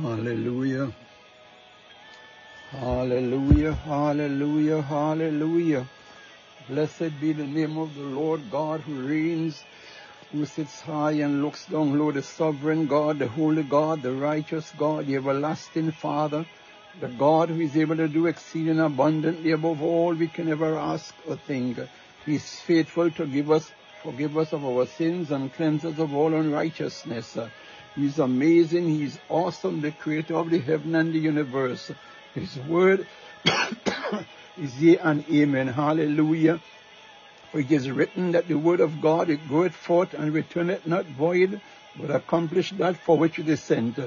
Hallelujah. Hallelujah. Hallelujah. Hallelujah. Blessed be the name of the Lord God who reigns, who sits high and looks down low, the sovereign God, the holy God, the righteous God, the everlasting Father, the God who is able to do exceeding abundantly above all we can ever ask or think. He is faithful to give us, forgive us of our sins and cleanse us of all unrighteousness. He's amazing. He's awesome, the creator of the heaven and the universe. His word is yea and amen. Hallelujah. For it is written that the word of God it goeth forth and returneth not void, but accomplish that for which it is sent.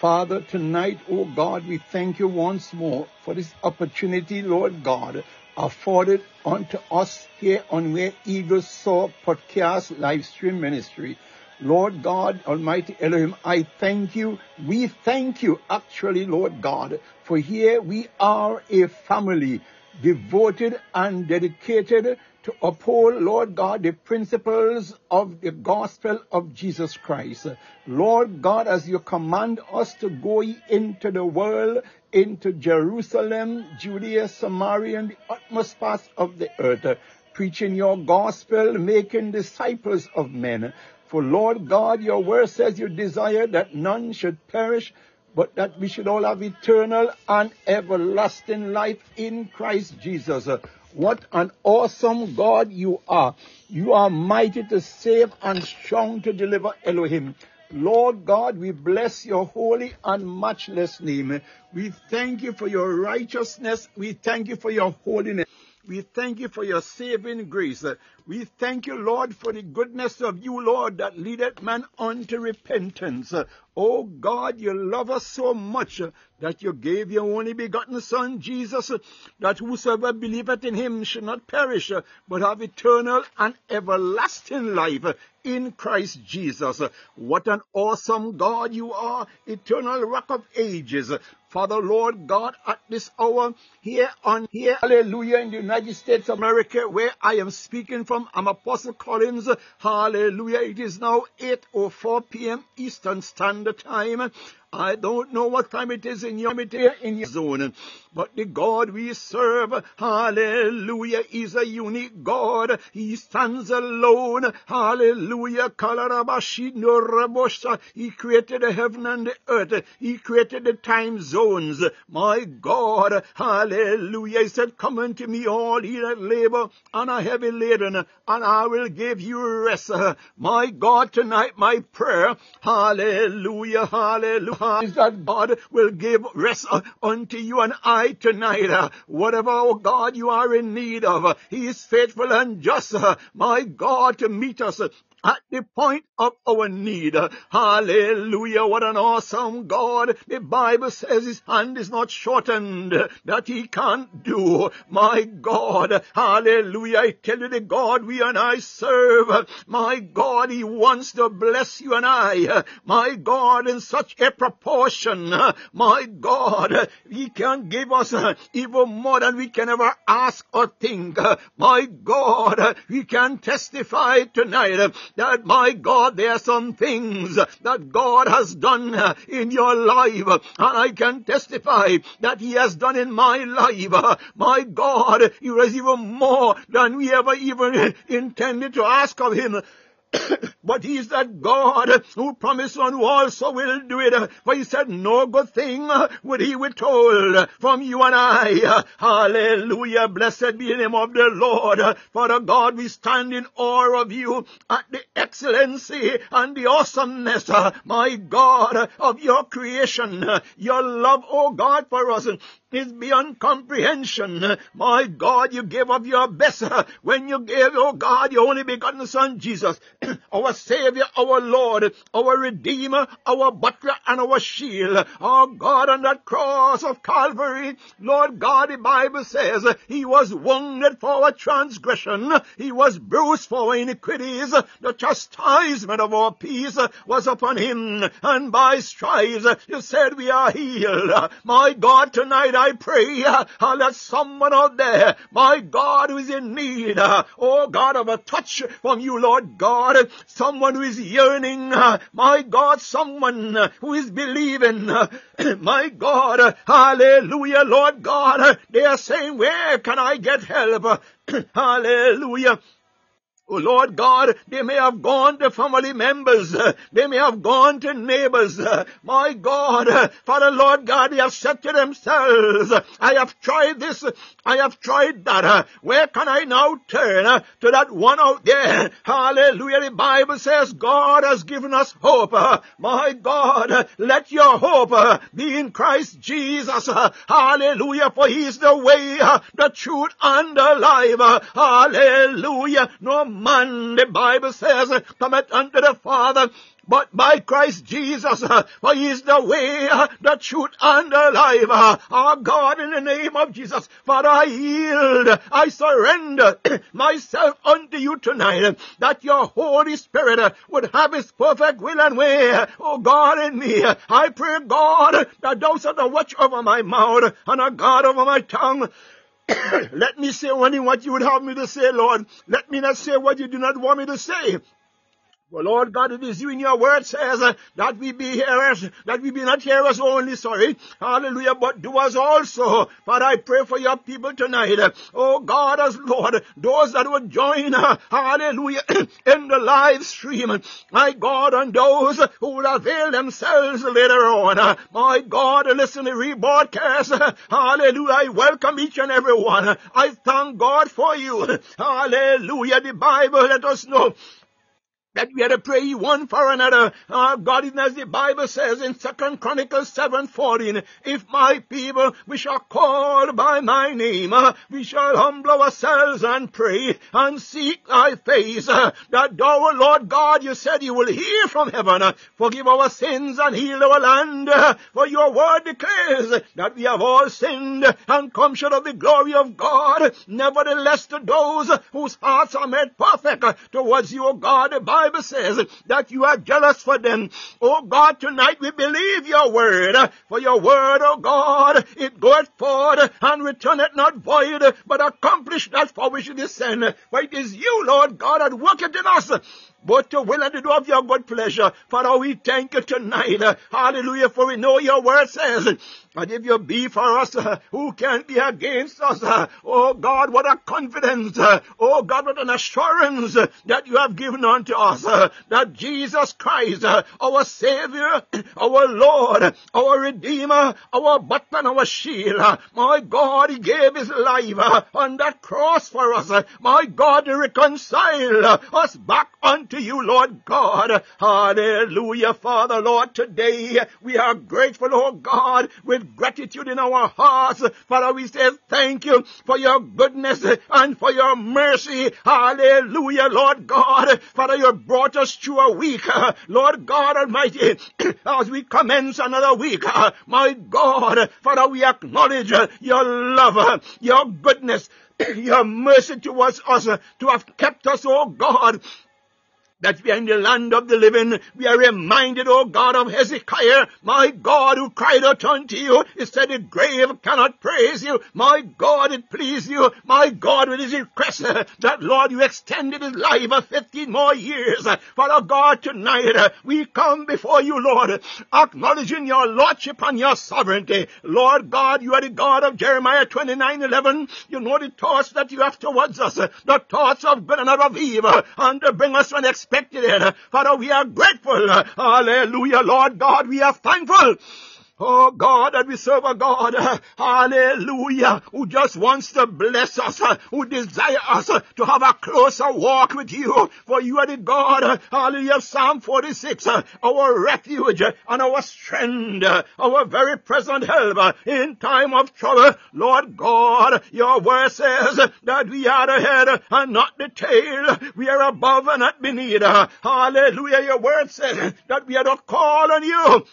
Father, tonight, O God, we thank you once more for this opportunity, Lord God, afforded unto us here on Where Eagles Soar podcast live stream ministry. Lord God, Almighty Elohim, I thank you. We thank you, actually, Lord God, for here we are a family devoted and dedicated to uphold, Lord God, the principles of the gospel of Jesus Christ. Lord God, as you command us to go into the world, into Jerusalem, Judea, Samaria, and the utmost parts of the earth, preaching your gospel, making disciples of men. For Lord God, your word says you desire that none should perish, but that we should all have eternal and everlasting life in Christ Jesus. What an awesome God you are. You are mighty to save and strong to deliver Elohim. Lord God, we bless your holy and matchless name. We thank you for your righteousness. We thank you for your holiness. We thank you for your saving grace. We thank you, Lord, for the goodness of you, Lord, that leadeth man unto repentance. Oh God, you love us so much that you gave your only begotten Son, Jesus, that whosoever believeth in him should not perish, but have eternal and everlasting life in Christ Jesus. What an awesome God you are, eternal rock of ages. Father, Lord God, at this hour, here on here, hallelujah, in the United States of America, where I am speaking from, I'm Apostle Collins, hallelujah. It is now 8.04 p.m. Eastern Standard Time. I don't know what time it is in your, in your zone, but the God we serve, hallelujah, is a unique God. He stands alone, hallelujah. He created the heaven and the earth. He created the time zones. My God, hallelujah. He said, come unto me all ye that labor and are heavy laden, and I will give you rest. My God, tonight my prayer, hallelujah, hallelujah is that God will give rest unto you and I tonight. Uh, whatever, oh God, you are in need of, uh, He is faithful and just, uh, my God, to meet us at the point of our need. Hallelujah. What an awesome God. The Bible says his hand is not shortened that he can't do. My God. Hallelujah. I tell you the God we and I serve. My God, he wants to bless you and I. My God, in such a proportion. My God, he can give us even more than we can ever ask or think. My God, we can testify tonight that my God, there are some things that God has done in your life, and I can testify that He has done in my life. My God, He was even more than we ever even intended to ask of Him. but is that God who promised and who also will do it. For he said, no good thing would he withhold from you and I. Hallelujah. Blessed be the name of the Lord. Father God, we stand in awe of you at the excellency and the awesomeness, my God, of your creation. Your love, oh God, for us is beyond comprehension. My God, you gave of your best when you gave, oh God, your only begotten Son, Jesus, our Savior, our Lord, our Redeemer, our Buckler, and our Shield. Oh God, on that cross of Calvary, Lord God, the Bible says, He was wounded for our transgression, He was bruised for our iniquities, the chastisement of our peace was upon Him, and by stripes, you said we are healed. My God, tonight I pray, uh, that someone out there, my God, who is in need, uh, oh God, of a touch from you, Lord God, someone who is yearning, uh, my God, someone uh, who is believing, uh, my God, hallelujah, Lord God, they are saying, where can I get help? hallelujah. Oh Lord God, they may have gone to family members. Uh, they may have gone to neighbors. Uh, my God, uh, Father Lord God, they have said to themselves, I have tried this, I have tried that. Where can I now turn to that one out there? Hallelujah. The Bible says God has given us hope. My God, let your hope be in Christ Jesus. Hallelujah. For he is the way, the truth, and the life. Hallelujah. No man, the Bible says, cometh unto the Father but by Christ Jesus, for he is the way, the truth, and the life. Our God, in the name of Jesus, Father, I yield, I surrender myself unto you tonight, that your Holy Spirit would have his perfect will and way, oh God, in me. I pray, God, that thou shalt watch over my mouth and a guard over my tongue, Let me say only what you would have me to say, Lord. Let me not say what you do not want me to say. Well, Lord God, it is you in your word says uh, that we be hearers, that we be not hearers only, sorry. Hallelujah, but doers also. Father, I pray for your people tonight. Oh God, as Lord, those that would join, uh, hallelujah, in the live stream. My God, and those who will avail themselves later on. My God, listen to rebroadcast. Hallelujah, I welcome each and every one. I thank God for you. Hallelujah, the Bible let us know that we had to pray one for another. Uh, God, as the Bible says in Second Chronicles 7:14, if my people, we shall call by my name, uh, we shall humble ourselves and pray and seek thy face, uh, that thou, Lord God, you said you will hear from heaven, uh, forgive our sins and heal our land, for your word declares that we have all sinned and come short of the glory of God. Nevertheless, to those whose hearts are made perfect towards you, O God, Bible Bible says that you are jealous for them. Oh God, tonight we believe your word. For your word, oh God, it goeth forth and returneth not void, but accomplish that for which it is sent. For it is you, Lord God, that worketh in us but to will and to do of your good pleasure. Father, we thank you tonight. Hallelujah, for we know your word says and if you be for us, who can be against us? Oh God, what a confidence. Oh God, what an assurance that you have given unto us. that Jesus Christ, our Savior, our Lord, our Redeemer, our buckler, our shield. my God, He gave His life on that cross for us. my God, to reconcile us back unto you, Lord God. Hallelujah, Father, Lord. Today we are grateful, oh God, with gratitude in our hearts. Father, we say thank you for your goodness and for your mercy. Hallelujah, Lord God. Father, you brought us through a week. Lord God Almighty, as we commence another week, my God, Father, we acknowledge your love, your goodness, your mercy towards us, to have kept us, oh God, that we are in the land of the living. We are reminded, O God, of Hezekiah, my God, who cried out unto you. He said, the grave cannot praise you. My God, it pleased you. My God, with his request that, Lord, you extended his life for 15 more years. Father God, tonight we come before you, Lord, acknowledging your lordship and your sovereignty. Lord God, you are the God of Jeremiah 29, 11. You know the thoughts that you have towards us, the thoughts of good and of evil, and to bring us to an expected expected it. Father, we are grateful. Hallelujah, Lord God, we are thankful. Oh God, that we serve a God, hallelujah, who just wants to bless us, who desire us to have a closer walk with you. For you are the God, hallelujah, Psalm 46, our refuge and our strength, our very present help in time of trouble. Lord God, your word says that we are the head and not the tail. We are above and not beneath. Hallelujah, your word says that we are to call on you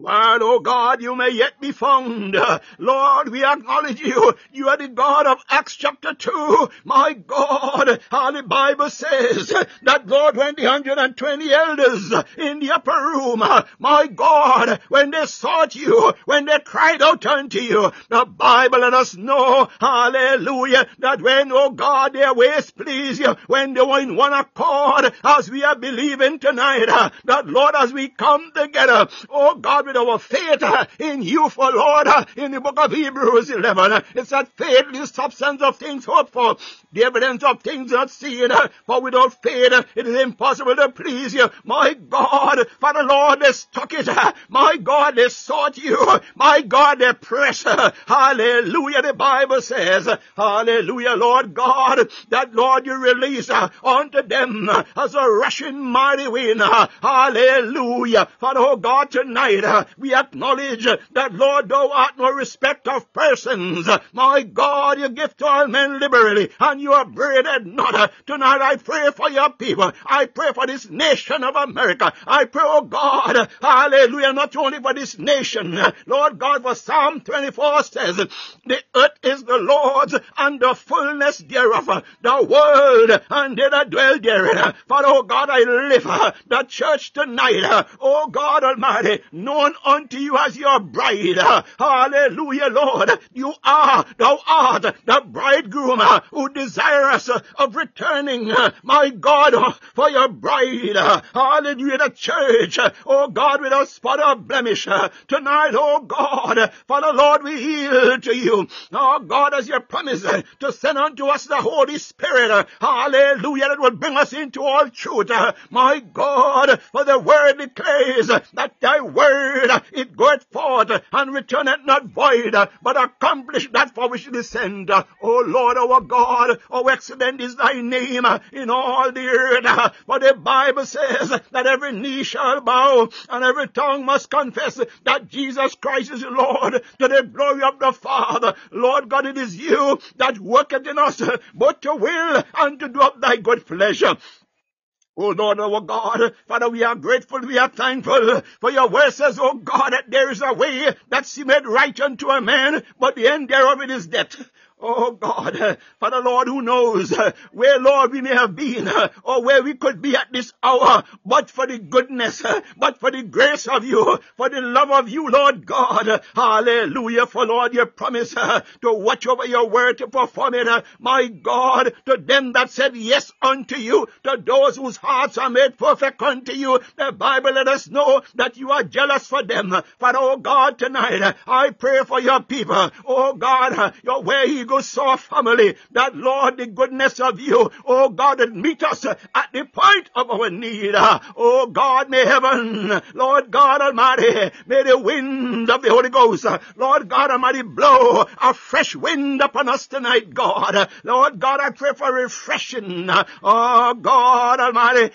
while, oh God, you may yet be found. Uh, Lord, we acknowledge you. You are the God of Acts chapter 2. My God, how the Bible says that, Lord, when the 120 elders in the upper room, uh, my God, when they sought you, when they cried out unto you, the Bible let us know, hallelujah, that when, oh God, their ways please you, when they were in one accord, as we are believing tonight, uh, that Lord, as we come together, oh God, with our faith uh, in you for Lord. Uh, in the book of Hebrews 11, uh, it said faith is the substance of things hoped for, the evidence of things not seen. Uh, for without faith, uh, it is impossible to please you. My God, for the Lord, they stuck it. Uh, my God, they sought you. My God, they pressed. Hallelujah. The Bible says, Hallelujah, Lord God, that Lord you release unto them as a rushing mighty wind. Hallelujah. For oh God, tonight we acknowledge that, Lord, thou art no respect of persons. My God, you give to all men liberally, and you are breaded not. Tonight I pray for your people. I pray for this nation of America. I pray, oh God, hallelujah, not only for this nation. Lord God, for Psalm 24 says, the earth is the Lord's and the fullness thereof, the world and they that dwell therein. For, oh God, I lift the church tonight. Oh God Almighty, unto you as your bride. Hallelujah, Lord. You are, thou art the bridegroom who desires of returning, my God, for your bride. Hallelujah, the church. Oh God, without spot or blemish. Tonight, oh God, for the Lord, we yield to you. Oh God, as your promise to send unto us the Holy Spirit. Hallelujah, that will bring us into all truth. My God, for the word declares that thy word it goeth forth and returneth not void, but accomplish that for which it is sent. O Lord our God, how excellent is thy name in all the earth. For the Bible says that every knee shall bow and every tongue must confess that Jesus Christ is Lord to the glory of the Father. Lord God, it is you that worketh in us both to will and to do of thy good pleasure. Oh Lord, our God, Father, we are grateful, we are thankful for your word says, oh God, that there is a way that seemeth right unto a man, but the end thereof it is death. Oh God, uh, Father Lord, who knows uh, where, Lord, we may have been uh, or where we could be at this hour, but for the goodness, but for the grace of you, for the love of you, Lord God. Hallelujah. For Lord, your promise to watch over your word to perform it. My God, to them that said yes unto you, to those whose hearts are made perfect unto you, the Bible let us know that you are jealous for them. For oh God, tonight, I pray for your people. Oh God, your way he Eagle family, that Lord, the goodness of you, oh God, meet us at the point of our need. Oh God, may heaven, Lord God Almighty, may the wind of the Holy Ghost, Lord God Almighty, blow a fresh wind upon us tonight, God. Lord God, I pray for refreshing. Oh God Almighty,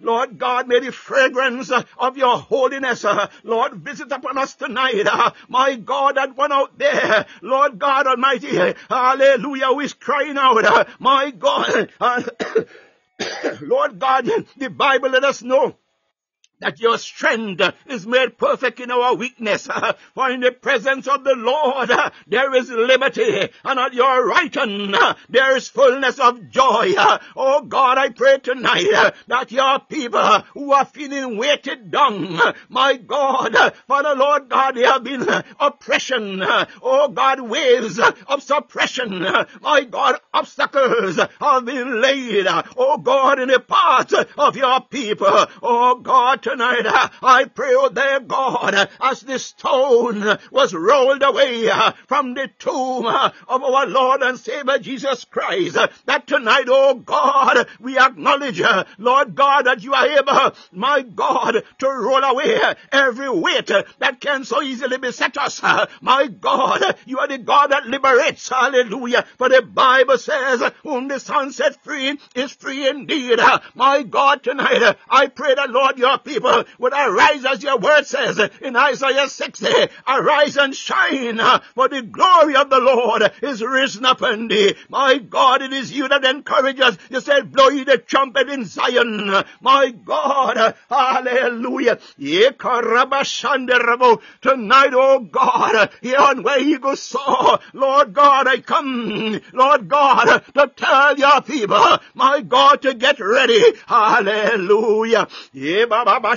Lord God, may the fragrance of your holiness, Lord, visit upon us tonight. My God, that one out there, Lord God Almighty, hallelujah, who is crying out, uh, my God, uh, Lord God, the Bible let us know that your strength is made perfect in our weakness. For in the presence of the Lord there is liberty, and at your right hand there is fullness of joy. Oh God, I pray tonight that your people who are feeling weighted down, my God, Father Lord God, there have been oppression, oh God, waves of suppression, my God, obstacles have been laid, oh God, in the path of your people, oh God, tonight. Uh, I pray, oh dear God, uh, as this stone was rolled away uh, from the tomb of our Lord and Savior Jesus Christ, that tonight, oh God, we acknowledge, Lord God, that you are able, my God, to roll away every weight that can so easily beset us. My God, you are the God that liberates. Hallelujah. For the Bible says, whom the Son set free is free indeed. My God, tonight, I pray that, Lord, your people people would arise as your word says in Isaiah 60. Arise and shine, for the glory of the Lord is risen upon thee. My God, it is you that encourage us. You said, blow ye the trumpet in Zion. My God, hallelujah. Tonight, oh God, here on where Eagles Soar, Lord God, I come, Lord God, to tell your people, my God, to get ready. Hallelujah.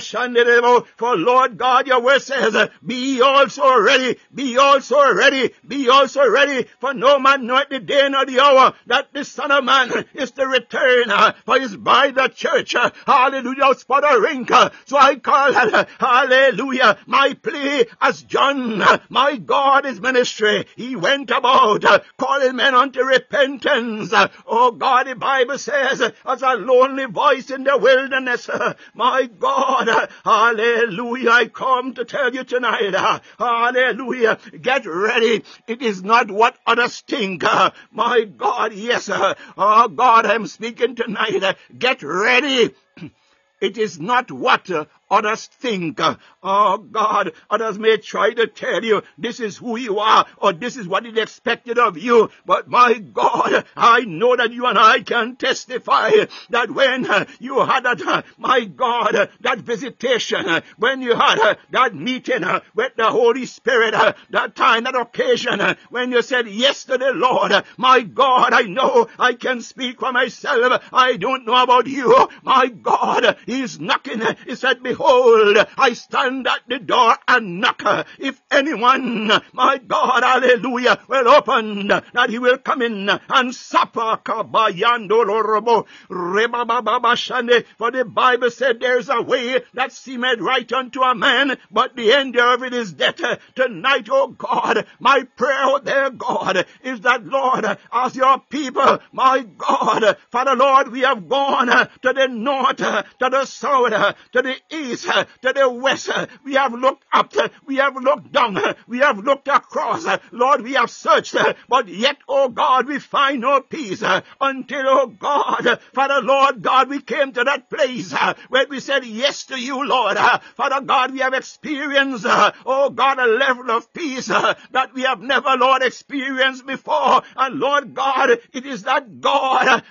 For Lord God, your word says, be also ready, be also ready, be also ready, for no man knoweth the day nor the hour that the Son of Man is to return for his by the church. Hallelujah, spot a rink. So I call, hallelujah, my plea as John, my God, his ministry. He went about calling men unto repentance. Oh God, the Bible says, as a lonely voice in the wilderness, my God, hallelujah, I come to tell you tonight, hallelujah, get ready. It is not what others think. My God, yes, oh God, I'm speaking tonight. Get ready. It is not what others think. Oh God, others may try to tell you this is who you are or this is what is expected of you. But my God, I know that you and I can testify that when you had that, my God, that visitation, when you had that meeting with the Holy Spirit, that time, that occasion, when you said yes to the Lord, my God, I know I can speak for myself. I don't know about you. My God, He's knocking. He said, behold, I stand at the door and knock. If anyone, my God, hallelujah, will open, that he will come in and supper. For the Bible said there's a way that seemeth right unto a man, but the end of it is death. Tonight, oh God, my prayer, oh there, God, is that Lord, as your people, my God, Father Lord, we have gone to the north, to the south, to the east, Uh, to the west. Uh, we have looked up, uh, we have looked down, we have looked across. Lord, we have searched, but yet, oh God, we find no peace until, oh God, Father Lord God, we came to that place where we said yes to you, Lord. Father God, we have experienced, oh God, a level of peace that we have never, Lord, experienced before. And Lord God, it is that God,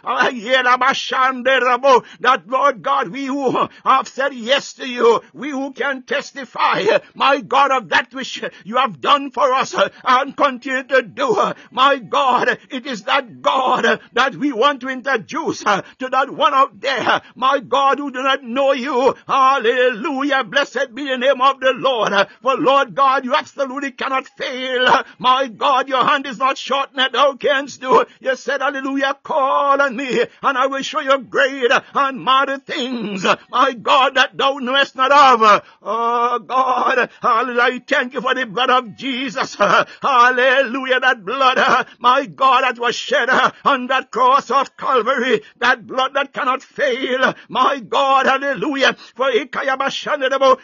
that Lord God, we who have said yes to you, we who can testify, my God, of that which you have done for us and continue to do. My God, it is that God that we want to introduce to that one out there, my God, who do not know you. Hallelujah. Blessed be the name of the Lord. For Lord God, you absolutely cannot fail. My God, your hand is not short that thou canst do. You said, hallelujah, call on me and I will show you great and mighty things. My God, that thou knowest not of. Uh, oh God, hallelujah. Thank you for the blood of Jesus. Hallelujah. That blood, uh, my God, that was shed uh, on that cross of Calvary. That blood that cannot fail. My God, hallelujah. For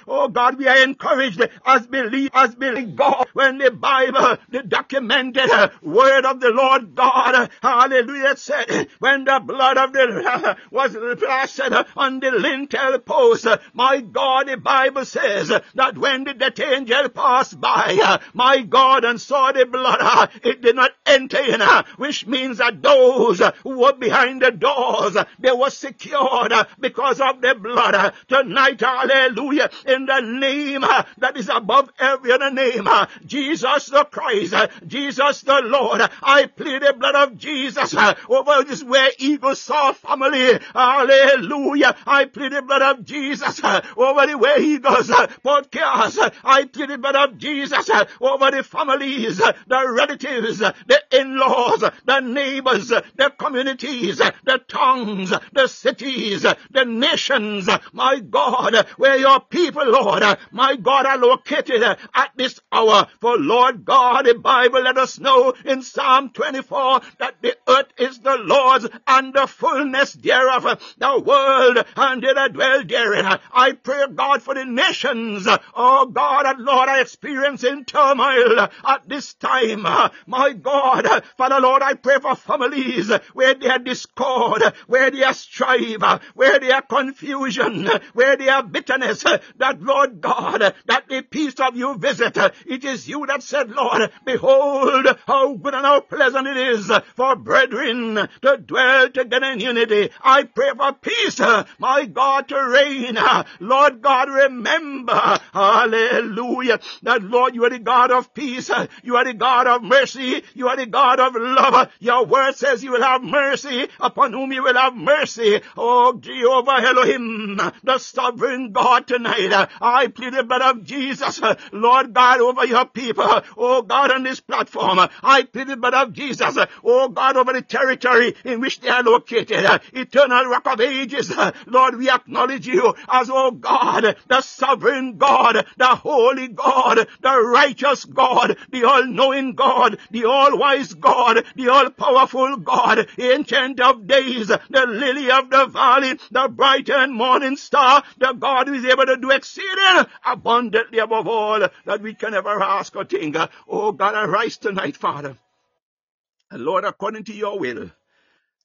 oh God, we are encouraged as believe, as believe God when the Bible, the documented word of the Lord God, hallelujah, said, when the blood of the was plastered on the lintel post, my God, the Bible says that when the death angel pass by, uh, my God, and saw the blood, uh, it did not enter in, uh, which means that those who were behind the doors, they were secured because of the blood. Tonight, hallelujah, in the name that is above every other name, Jesus the Christ, Jesus the Lord, I plead the blood of Jesus over this where Eagles Soar family. Hallelujah. I plead the blood of Jesus over the where Eagles uh, podcast. Uh, I plead the blood of Jesus uh, over the families, the relatives, the in-laws, the neighbors, the communities, the towns, the cities, the nations. My God, where your people, Lord, my God, are located at this hour. For Lord God, the Bible let us know in Psalm 24 that the earth is the Lord's and the fullness thereof, the world and they that dwell therein. I pray, God, for the nations. Oh God and Lord, I experience in turmoil at this time. My God, Father Lord, I pray for families where they are discord, where they are strife, where they are confusion, where they are bitterness, that Lord God, that the peace of you visit. It is you that said, Lord, behold how good and how pleasant it is for brethren to dwell together in unity. I pray for peace, my God, to reign. Lord God, remember, hallelujah, that Lord, you are the God of peace. You are the God of mercy. You are the God of love. Your word says you will have mercy upon whom you will have mercy. Oh, Jehovah Elohim, the sovereign God tonight. I plead the blood of Jesus, Lord God, over your people. Oh God, on this platform. I plead the blood of Jesus, oh God, over the territory in which they are located. Eternal rock of ages. Lord, we acknowledge you as, oh God, the sovereign God, the holy God, the righteous God, the all-knowing God, the all-wise God, the all-powerful God, ancient of days, the lily of the valley, the bright and morning star, the God who is able to do exceeding abundantly above all that we can ever ask or think. Oh God, arise tonight, Father. And Lord, according to your will,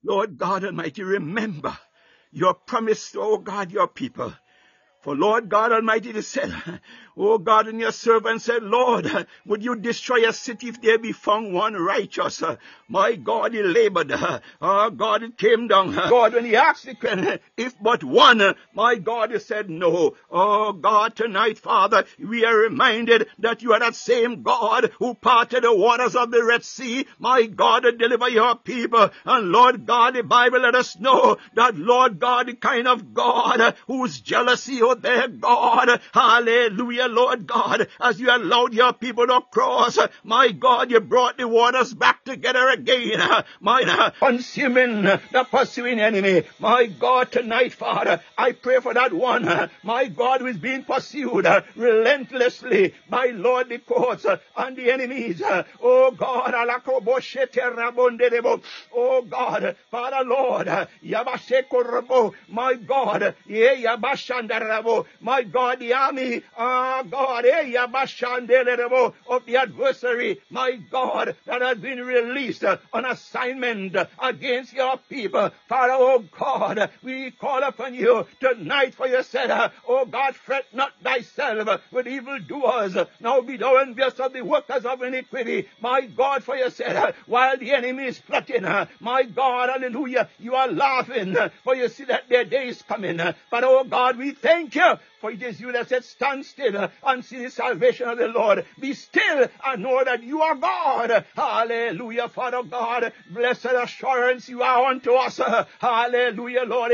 Lord God Almighty, remember your promise, oh God, your people. For Lord God Almighty said, Oh God, and your servant said, Lord, would you destroy a city if there be found one righteous? My God, he labored. Oh God, it came down. God, when he asked the if but one, my God, he said no. Oh God, tonight, Father, we are reminded that you are that same God who parted the waters of the Red Sea. My God, deliver your people. And Lord God, the Bible let us know that Lord God, the kind of God whose jealousy, oh there, God, hallelujah, Lord God, as you allowed your people to cross. My God, you brought the waters back together again. My uh, consuming the pursuing enemy. My God, tonight, Father, I pray for that one. Uh, my God, who is being pursued uh, relentlessly by Lord the courts and the enemies. Oh God, Oh God, Father Lord, my God, my God, the army, ah God, eh, of the adversary, my God, that has been released on assignment against your people. Father, oh God, we call upon you tonight for you said, oh God, fret not thyself with evildoers, now be thou envious of the workers of iniquity. My God, for you said, while the enemy is plotting, my God, hallelujah, you are laughing, for you see that their day is coming. But oh God, we thank you for it is you that said, Stand still and see the salvation of the Lord. Be still and know that you are God. Hallelujah, Father God. Blessed assurance you are unto us. Hallelujah, Lord.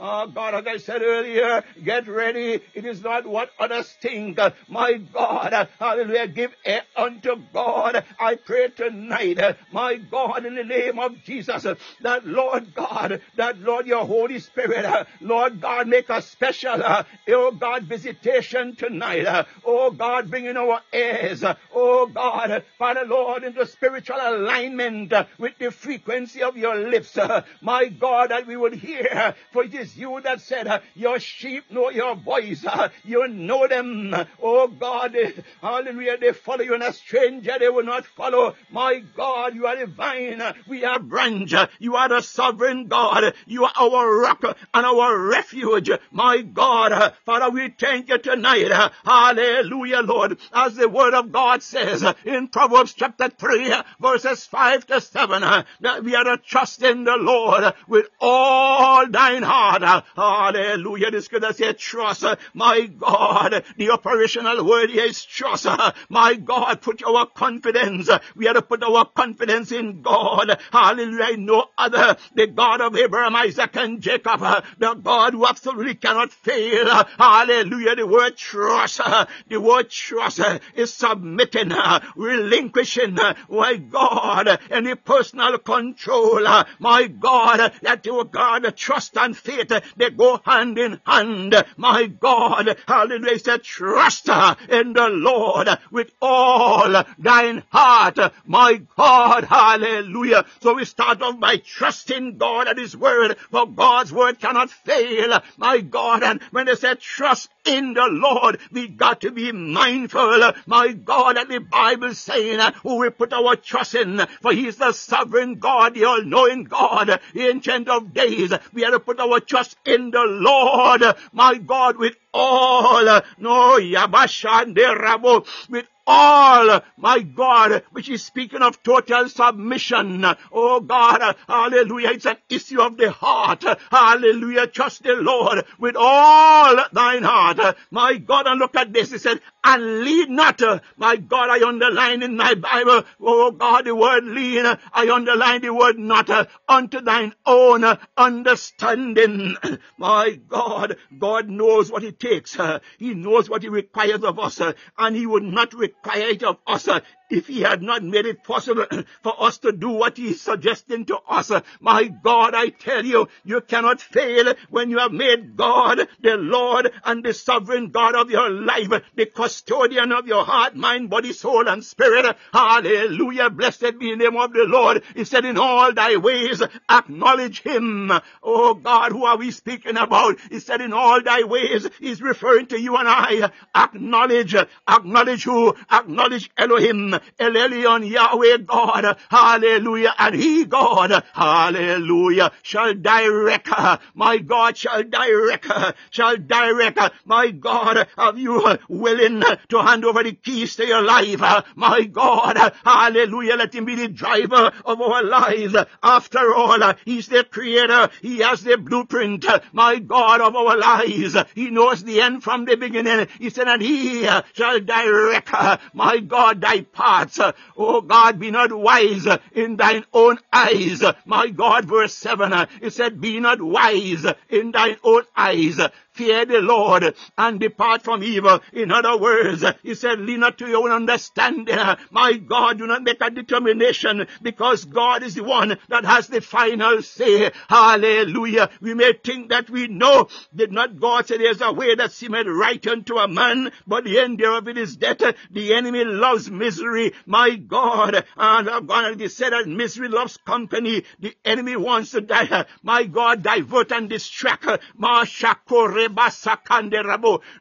Oh God, as I said earlier, get ready. It is not what others think. My God, hallelujah, give air unto God. I pray tonight, my God, in the name of Jesus, that Lord God, that Lord, your Holy Spirit, Uh, Lord God, make a special, uh, oh God, visitation tonight. Uh, oh God, bringing our ears, oh God, Father Lord, into spiritual alignment with the frequency of your lips. my God, that we would hear, for it is you that said, uh, Your sheep know your voice. Uh, you know them. Oh God, hallelujah. They follow you, and a stranger they will not follow. My God, you are divine. We are branch. You are the sovereign God. You are our rock and our refuge. My God, Father, we thank you tonight. Hallelujah, Lord. As the word of God says in Proverbs chapter 3, verses 5 to 7, that we are to trust in the Lord with all thine heart. Hallelujah. The scripture says trust. My God. The operational word here is trust. My God, put our confidence. We are to put our confidence in God. Hallelujah. No other. The God of Abraham, Isaac, and Jacob. The God who absolutely cannot fail. Hallelujah. The word trust. Uh, the word trust uh, is submitting, uh, relinquishing, my God, any personal control. My God, that your God, trust and faith it. They go hand in hand. My God, hallelujah, said, trust in the Lord with all thine heart. My God, hallelujah. So we start off by trusting God and His word, for God's word cannot fail, my God. And when they said trust in the Lord, we got to be mindful, my God, that the Bible saying who we put our trust in, for He is the sovereign God, the all-knowing God, the ancient of days. We have to put our trust in the Lord, my God, with all, no, Yabashande Rabo, with all, my God, which is speaking of total submission. Oh God, hallelujah. It's an issue of the heart. Hallelujah. Trust the Lord with all thine heart. My God, and look at this. He said, and lead not. Uh, my God, I underline in my Bible, oh God, the word lean. Uh, I underline the word not uh, unto thine own understanding. My God, God knows what it takes. He knows what he requires of us, and he would not require required of us if he had not made it possible for us to do what he is suggesting to us. Uh, my God, I tell you, you cannot fail when you have made God the Lord and the sovereign God of your life, the custodian of your heart, mind, body, soul, and spirit. Hallelujah. Blessed be the name of the Lord. He said, in all thy ways, acknowledge him. Oh God, who are we speaking about? He said, in all thy ways, he's referring to you and I. Acknowledge, acknowledge who? Acknowledge Elohim. El Elyon, Yahweh God, hallelujah, and He God, hallelujah, shall direct, my God shall direct, shall direct, my God, of you willing to hand over the keys to your life, my God, hallelujah, let Him be the driver of our lives. After all, He's the creator, He has the blueprint, my God, of our lives. He knows the end from the beginning. He said, and He shall direct, my God, thy paths. Uh, oh God, be not wise uh, in thine own eyes. My God, verse 7, uh, it said, be not wise in thine own eyes fear the Lord and depart from evil. In other words, he said, lean not to your own understanding. My God, do not make a determination because God is the one that has the final say. Hallelujah. We may think that we know. Did not God say there's a way that seemeth right unto a man, but the end thereof it is death. The enemy loves misery. My God. And uh, God has said that misery loves company. The enemy wants to die. My God, divert and distract. Mashakore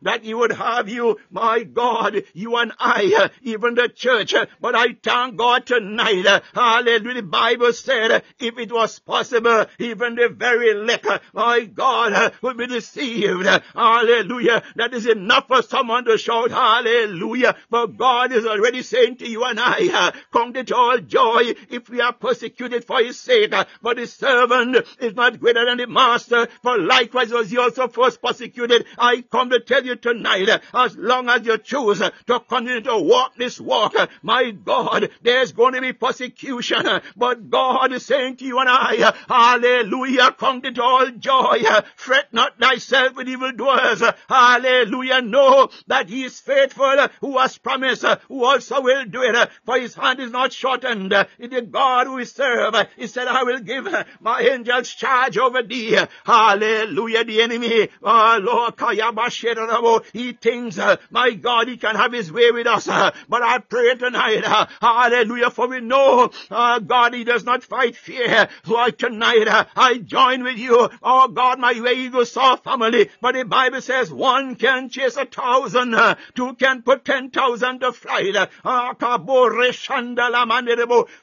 that he would have you, my God, you and I, uh, even the church. Uh, but I thank God tonight, uh, hallelujah, the Bible said, if it was possible, even the very elect, my God, would be deceived. Hallelujah. That is enough for someone to shout hallelujah. But God is already saying to you and I, count it all joy if we are persecuted for his sake. For the servant is not greater than the master, for likewise was he also first persecuted persecuted, I come to tell you tonight, uh, as long as you choose to continue to walk this walk, uh, my God, there's going to be persecution. Uh, but God is saying to you and I, hallelujah, count it all joy. Fret not thyself with evildoers. Hallelujah. Know that he is faithful who has promised, who also will do it. For his hand is not shortened. It is God who is serve. He said, I will give my angels charge over thee. Hallelujah. The enemy, uh, Lord, he thinks, uh, my God, he can have his way with us. Uh, but I pray tonight, uh, hallelujah, for we know, uh, God, he does not fight fear. So tonight, uh, I join with you. Oh God, my where Eagles Soar family. But the Bible says one can chase a thousand, uh, two can put ten thousand to flight.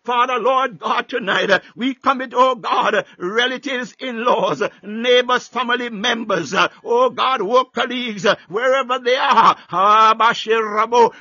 Father, Lord God, tonight, uh, we commit, oh God, relatives, in-laws, neighbors, family members, uh, oh God, work colleagues, uh, wherever they are,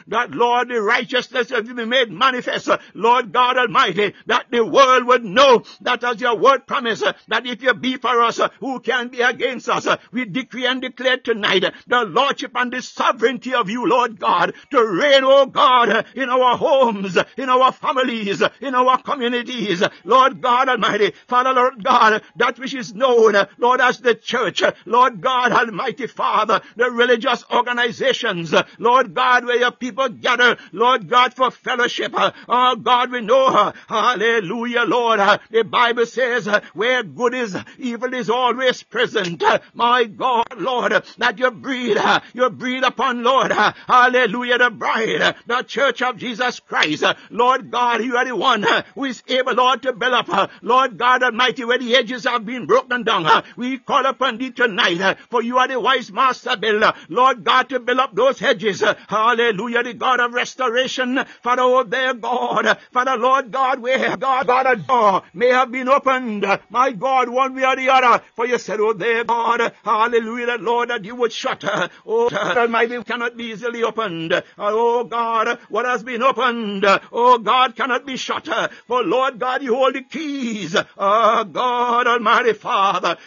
that Lord, the righteousness of you be made manifest, Lord God Almighty, that the world would know that as your word promise, uh, that if you be for us, who can be against us? We decree and declare tonight the lordship and the sovereignty of you, Lord God, to reign, oh God, in our homes, in our families, in our communities, Lord God Almighty, Father, Lord God, that which is known, Lord, as the church, Lord God, Almighty Father, the religious organizations, Lord God, where your people gather, Lord God, for fellowship. Oh God, we know, her. hallelujah, Lord. The Bible says, where good is, evil is always present. My God, Lord, that you breathe, you breathe upon, Lord, hallelujah, the bride, the church of Jesus Christ. Lord God, you are the one who is able, Lord, to build up, Lord God Almighty, where the edges have been broken down. We call upon thee tonight, for you are the wise master builder. Lord God, to build up those hedges. Hallelujah, the God of restoration. Father, oh there, God. Father, Lord God, where God, God, a door may have been opened. My God, one way or the other. For you said, oh there, God. Hallelujah, that Lord, that you would shut. Oh, God, Almighty cannot be easily opened. Oh God, what has been opened, oh God, cannot be shut. For Lord God, you hold the keys. Oh God, Almighty Father.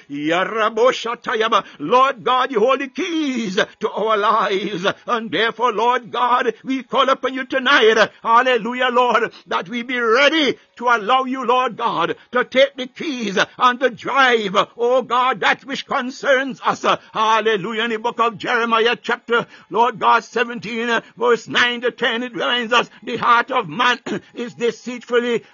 Lord God, you hold the keys to our lives. And therefore, Lord God, we call upon you tonight. Hallelujah, Lord, that we be ready to allow you, Lord God, to take the keys and to drive, oh God, that which concerns us. Hallelujah. In the book of Jeremiah chapter, Lord God, 17, verse 9 to 10, it reminds us the heart of man is deceitfully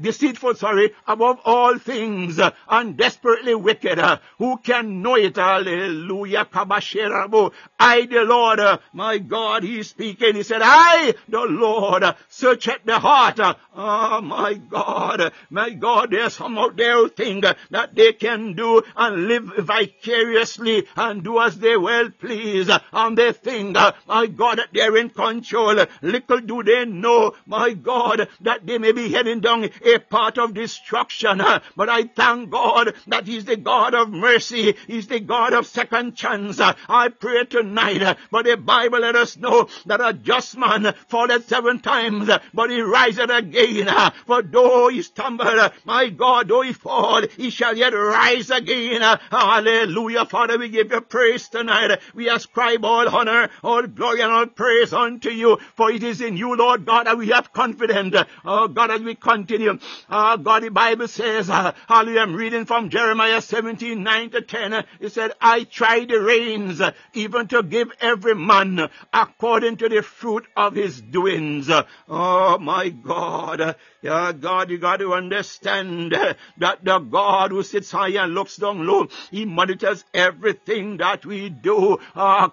deceitful, sorry, above all things, uh, and desperately wicked. Uh, who can know it? Hallelujah. Kabasherabu. I, the Lord, uh, my God, he's speaking. He said, I, the Lord, search at the heart. Oh, my God, my God, there's some out there who think that they can do and live vicariously and do as they well please. And they think, my God, that they're in control. Little do they know, my God, that they may be heading down a part of destruction. But I thank God that He's the God of mercy. He's the God of second chance. I pray tonight, but the Bible let us know that a just man falleth seven times, but he riseth again. For though he stumble, my God, though he fall, he shall yet rise again. Hallelujah. Father, we give you praise tonight. We ascribe all honor, all glory, and all praise unto you. For it is in you, Lord God, that we have confidence. Oh God, as we continue uh, God, the Bible says, hallelujah, I'm reading from Jeremiah 17, 9 to 10. Uh, it said, I try the reins, even to give every man according to the fruit of his doings. Oh my God. Yeah, God, you got to understand uh, that the God who sits high and looks down low, He monitors everything that we do. Ah,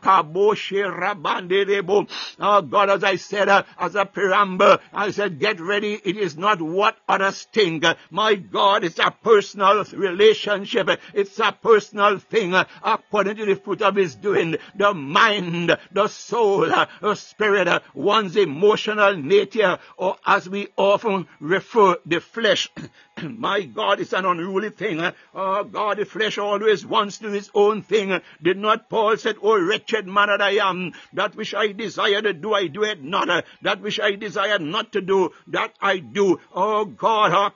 oh, God, as I said, uh, as a preamble, I said, get ready. It is not what others think. My God, it's a personal relationship. It's a personal thing uh, according to the fruit of His doing. The mind, the soul, uh, the spirit, one's emotional nature, or as we often refer the flesh My God, it's an unruly thing. Oh God, the flesh always wants to its own thing. Did not Paul said, Oh wretched man that I am, that which I desire to do, I do it not. That which I desire not to do, that I do. Oh God,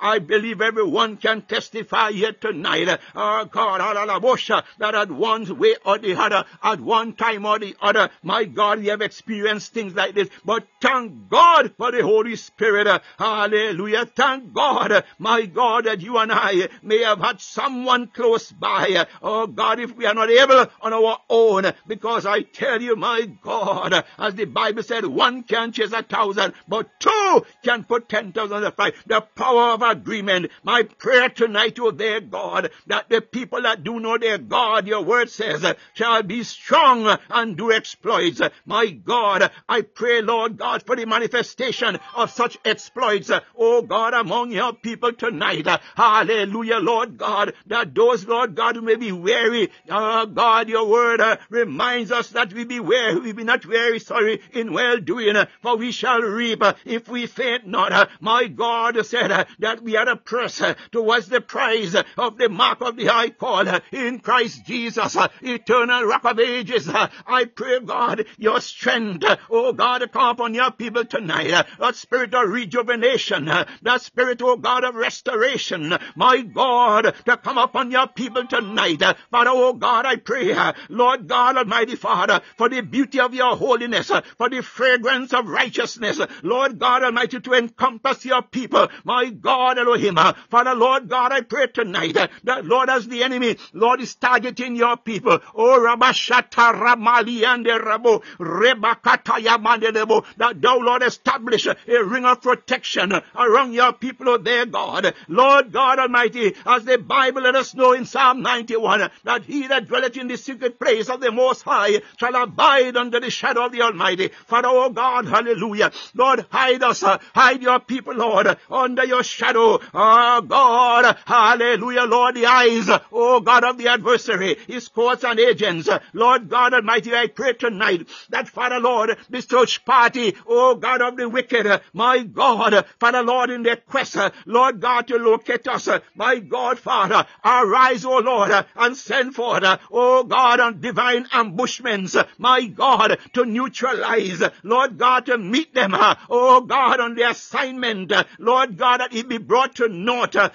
I believe everyone can testify here tonight. Oh God, that at one way or the other, at one time or the other, my God, we have experienced things like this. But thank God for the Holy Spirit. Hallelujah. Thank God, my God, that you and I may have had someone close by. Oh God, if we are not able on our own, because I tell you, my God, as the Bible said, one can chase a thousand, but two can put ten thousand on the fight. The power of agreement. My prayer tonight, oh their God, that the people that do know their God, your word says, shall be strong and do exploits. My God, I pray, Lord God, for the manifestation of such exploits oh God, among your people tonight. Hallelujah, Lord God, that those, Lord God, who may be weary, oh God, your word uh, reminds us that we be weary, we be not weary, sorry, in well doing, uh, for we shall reap uh, if we faint not. Uh, my God said uh, that we are to press uh, towards the prize of the mark of the high call in Christ Jesus, eternal rock of ages. I pray, God, your strength, oh God, come upon your people tonight, a spirit of rejuvenation the spirit, oh God, of restoration, my God, to come upon your people tonight. Father, oh God, I pray, Lord God Almighty Father, for the beauty of your holiness, for the fragrance of righteousness, Lord God Almighty, to encompass your people, my God Elohim. Father, Lord God, I pray tonight that, Lord, as the enemy, Lord, is targeting your people, oh Rabashata Ramali and Rabo, Rebakata Yamandelebo, that thou, Lord, establish a ring of protection around your people, oh their God. Lord God Almighty, as the Bible let us know in Psalm 91, that he that dwelleth in the secret place of the Most High shall abide under the shadow of the Almighty. Father, oh God, hallelujah. Lord, hide us, uh, hide your people, Lord, under your shadow. Oh God, hallelujah, Lord, the eyes, oh God of the adversary, his courts and agents. Lord God Almighty, I pray tonight that Father, Lord, this church party, oh God of the wicked, my God, Father, Lord, in their quest, uh, Lord God, to locate us, uh, my God, Father, arise, oh Lord, uh, and send forth, oh God, on divine ambushments, my God, to neutralize, Lord God, to meet them, oh God, on the assignment, Lord God, that it be brought to naught, for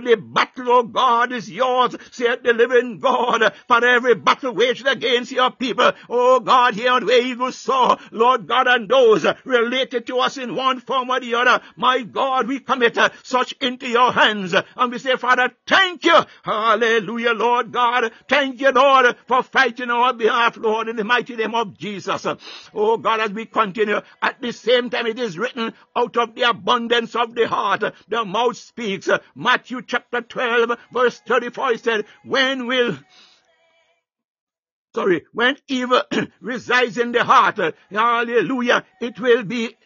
the battle, oh God, is yours, said the living God, for every battle waged against your people, oh God, here on where eagles soar, Lord God, and those related to us in one form or the other, my God, we commit uh, such into your hands, and we say, Father, thank you, hallelujah, Lord God, thank you, Lord, for fighting on our behalf, Lord, in the mighty name of Jesus. Oh God, as we continue, at the same time it is written, out of the abundance of the heart, the mouth speaks. Matthew chapter 12, verse 34, he said, when will sorry, when evil resides in the heart, uh, hallelujah, it will be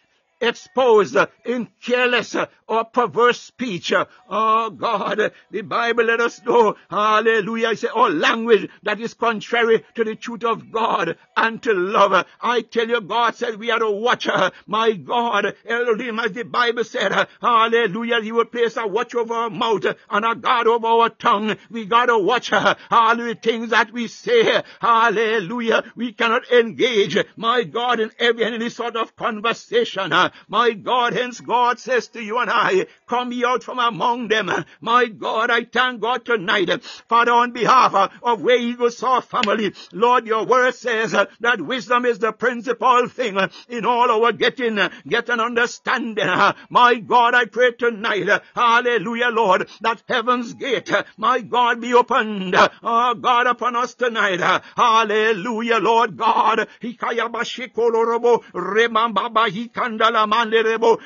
exposed uh, in careless uh, or perverse speech. Uh, oh God, the Bible let us know, hallelujah, I say, all language that is contrary to the truth of God and to love. I tell you, God said we are to watch, her, my God, Elohim, as the Bible said, hallelujah, he will place a watch over our mouth and a guard over our tongue. We gotta watch, all the things that we say, hallelujah, we cannot engage, my God, in every any sort of conversation. My God, hence God says to you and I, come ye out from among them. My God, I thank God tonight, Father, on behalf of Way Eagle Soar family, Lord, your word says that wisdom is the principal thing in all our getting, get an understanding. My God, I pray tonight, hallelujah, Lord, that heaven's gate, my God, be opened, oh God, upon us tonight. Hallelujah, Lord God.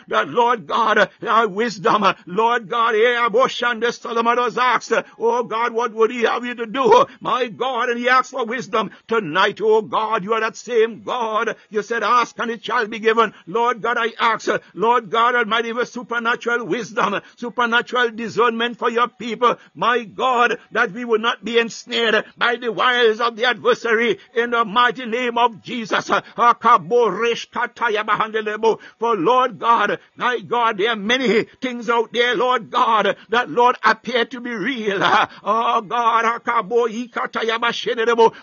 That Lord God, uh, our wisdom, uh, Lord God, eh, Solomon asked, uh, oh God, what would he have you to do? My God, and he asked for wisdom tonight, oh God, you are that same God. You said, ask and it shall be given. Lord God, I ask, Lord God Almighty, for supernatural wisdom, supernatural discernment for your people. My God, that we will not be ensnared by the wiles of the adversary in the mighty name of Jesus. For Lord God, my God, there are many things out there, Lord God, that Lord appear to be real. Oh God,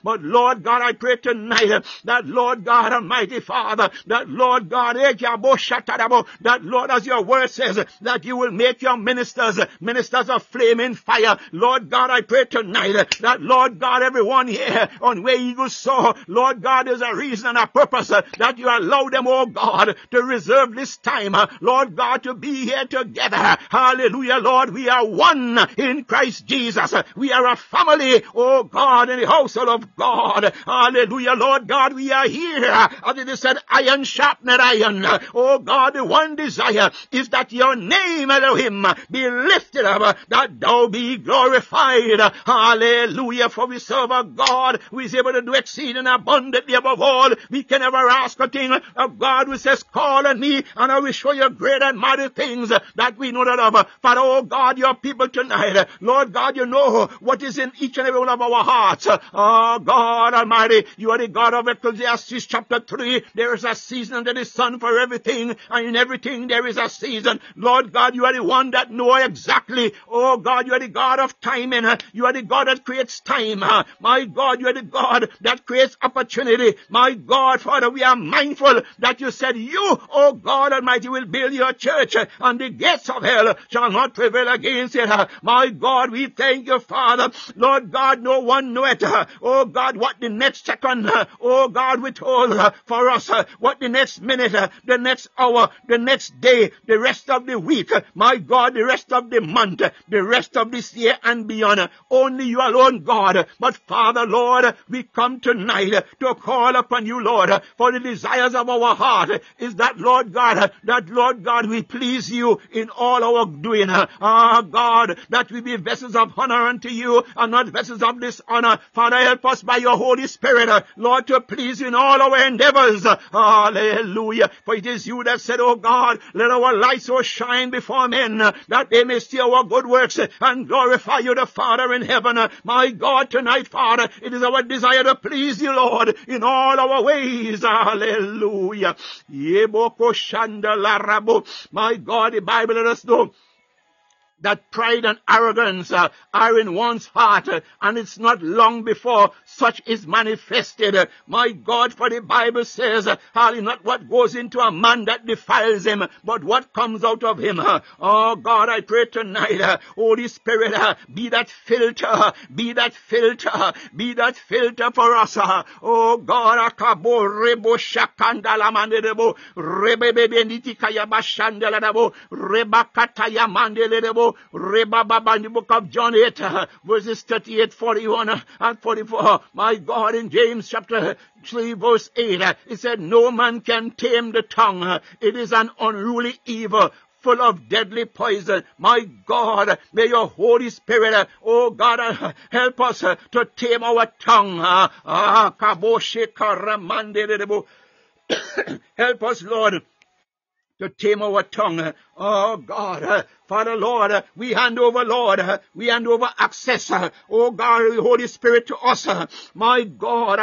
but Lord God, I pray tonight that Lord God Almighty Father, that Lord God, eh, that Lord, as your word says, that you will make your ministers ministers of flaming fire. Lord God, I pray tonight that Lord God, everyone here on where Eagle Soar, Lord God, there's a reason and a purpose that you allow them, oh God, to reserve this time, Lord God, to be here together. Hallelujah, Lord. We are one in Christ Jesus. We are a family, oh God, in the household of God. Hallelujah, Lord God. We are here. As it is said, iron sharpened iron. Oh God, the one desire is that your name, Elohim, be lifted up, that thou be glorified. Hallelujah, for we serve a God who is able to do exceeding abundantly above all we can ever ask a thing. of God who says, call on me and I will show you great and mighty things that we know not of. Father, oh God, your people tonight, Lord God, you know what is in each and every one of our hearts. Oh God Almighty, you are the God of Ecclesiastes chapter 3. There is a season under the sun for everything, and in everything there is a season. Lord God, you are the one that know exactly. Oh God, you are the God of timing. You are the God that creates time. My God, you are the God that creates opportunity. My God, Father, we are mindful that you said you, oh oh God Almighty, will build your church, uh, and the gates of hell shall not prevail against it. Uh, my God, we thank you, Father. Lord God, no one knoweth, uh, oh God, what the next second, oh God, withhold for us, what the next minute, the next hour, the next day, the rest of the week, my God, the rest of the month, the rest of this year and beyond. Only you alone, God. But Father, Lord, we come tonight to call upon you, Lord, for the desires of our heart is that, Lord God, that, Lord God, we please you in all our doing. Ah, God, that we be vessels of honor unto you and not vessels of dishonor. Father, help us by your Holy Spirit, Lord, to please you in all our endeavors. Hallelujah. For it is you that said, Oh God, let our light so shine before men that they may see our good works and glorify you, the Father in heaven. My God, tonight, Father, it is our desire to please you, Lord, in all our ways. Hallelujah. My God, the Bible let us know that pride and arrogance uh, are in one's heart, uh, and it's not long before such is manifested. Uh, my God, for the Bible says, uh, not what goes into a man that defiles him, but what comes out of him. Uh, oh God, I pray tonight, uh, Holy Spirit, be that filter, be that filter, be that filter for us. Oh God, akabo rebo shakandala mandelebo, rebebe nitikaya bashandelabo, rebakataya mandelebo, Rebaba Baba in the book of John 8, uh, verses 38, 41, uh, and 44. My God, in James chapter 3 verse 8, uh, it said, no man can tame the tongue. It is an unruly evil full of deadly poison. My God, may your Holy Spirit, oh God, help us to tame our tongue. Uh, help us, Lord, to tame our tongue. Oh God, uh, Father Lord, uh, we hand over, Lord, uh, we hand over access, oh God, Holy Spirit to us. My God,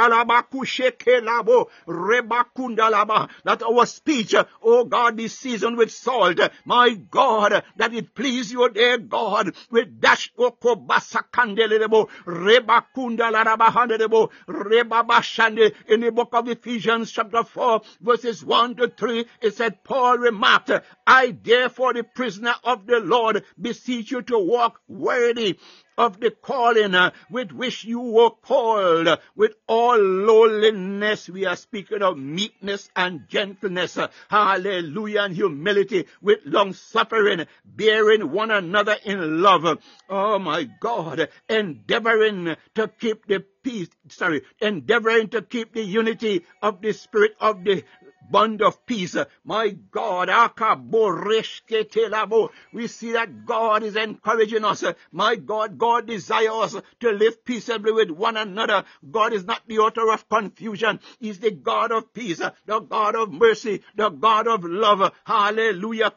that our speech, oh God, be seasoned with salt. My God, that it please you, dear God, with dash oh, okobasakandelebo, rebakundalabahandebo, rebabashande. In the book of Ephesians chapter 4, verses 1 to 3, it said, Paul remarked, I therefore the prisoner of the Lord, beseech you to walk worthy of the calling uh, with which you were called with all lowliness. We are speaking of meekness and gentleness. Uh, hallelujah and humility with long suffering, bearing one another in love. Oh my God, endeavoring to keep the peace, sorry, endeavoring to keep the unity of the spirit of the bond of peace. My God, we see that God is encouraging us. My God, God desires us to live peaceably with one another. God is not the author of confusion. He's the God of peace, the God of mercy, the God of love. Hallelujah.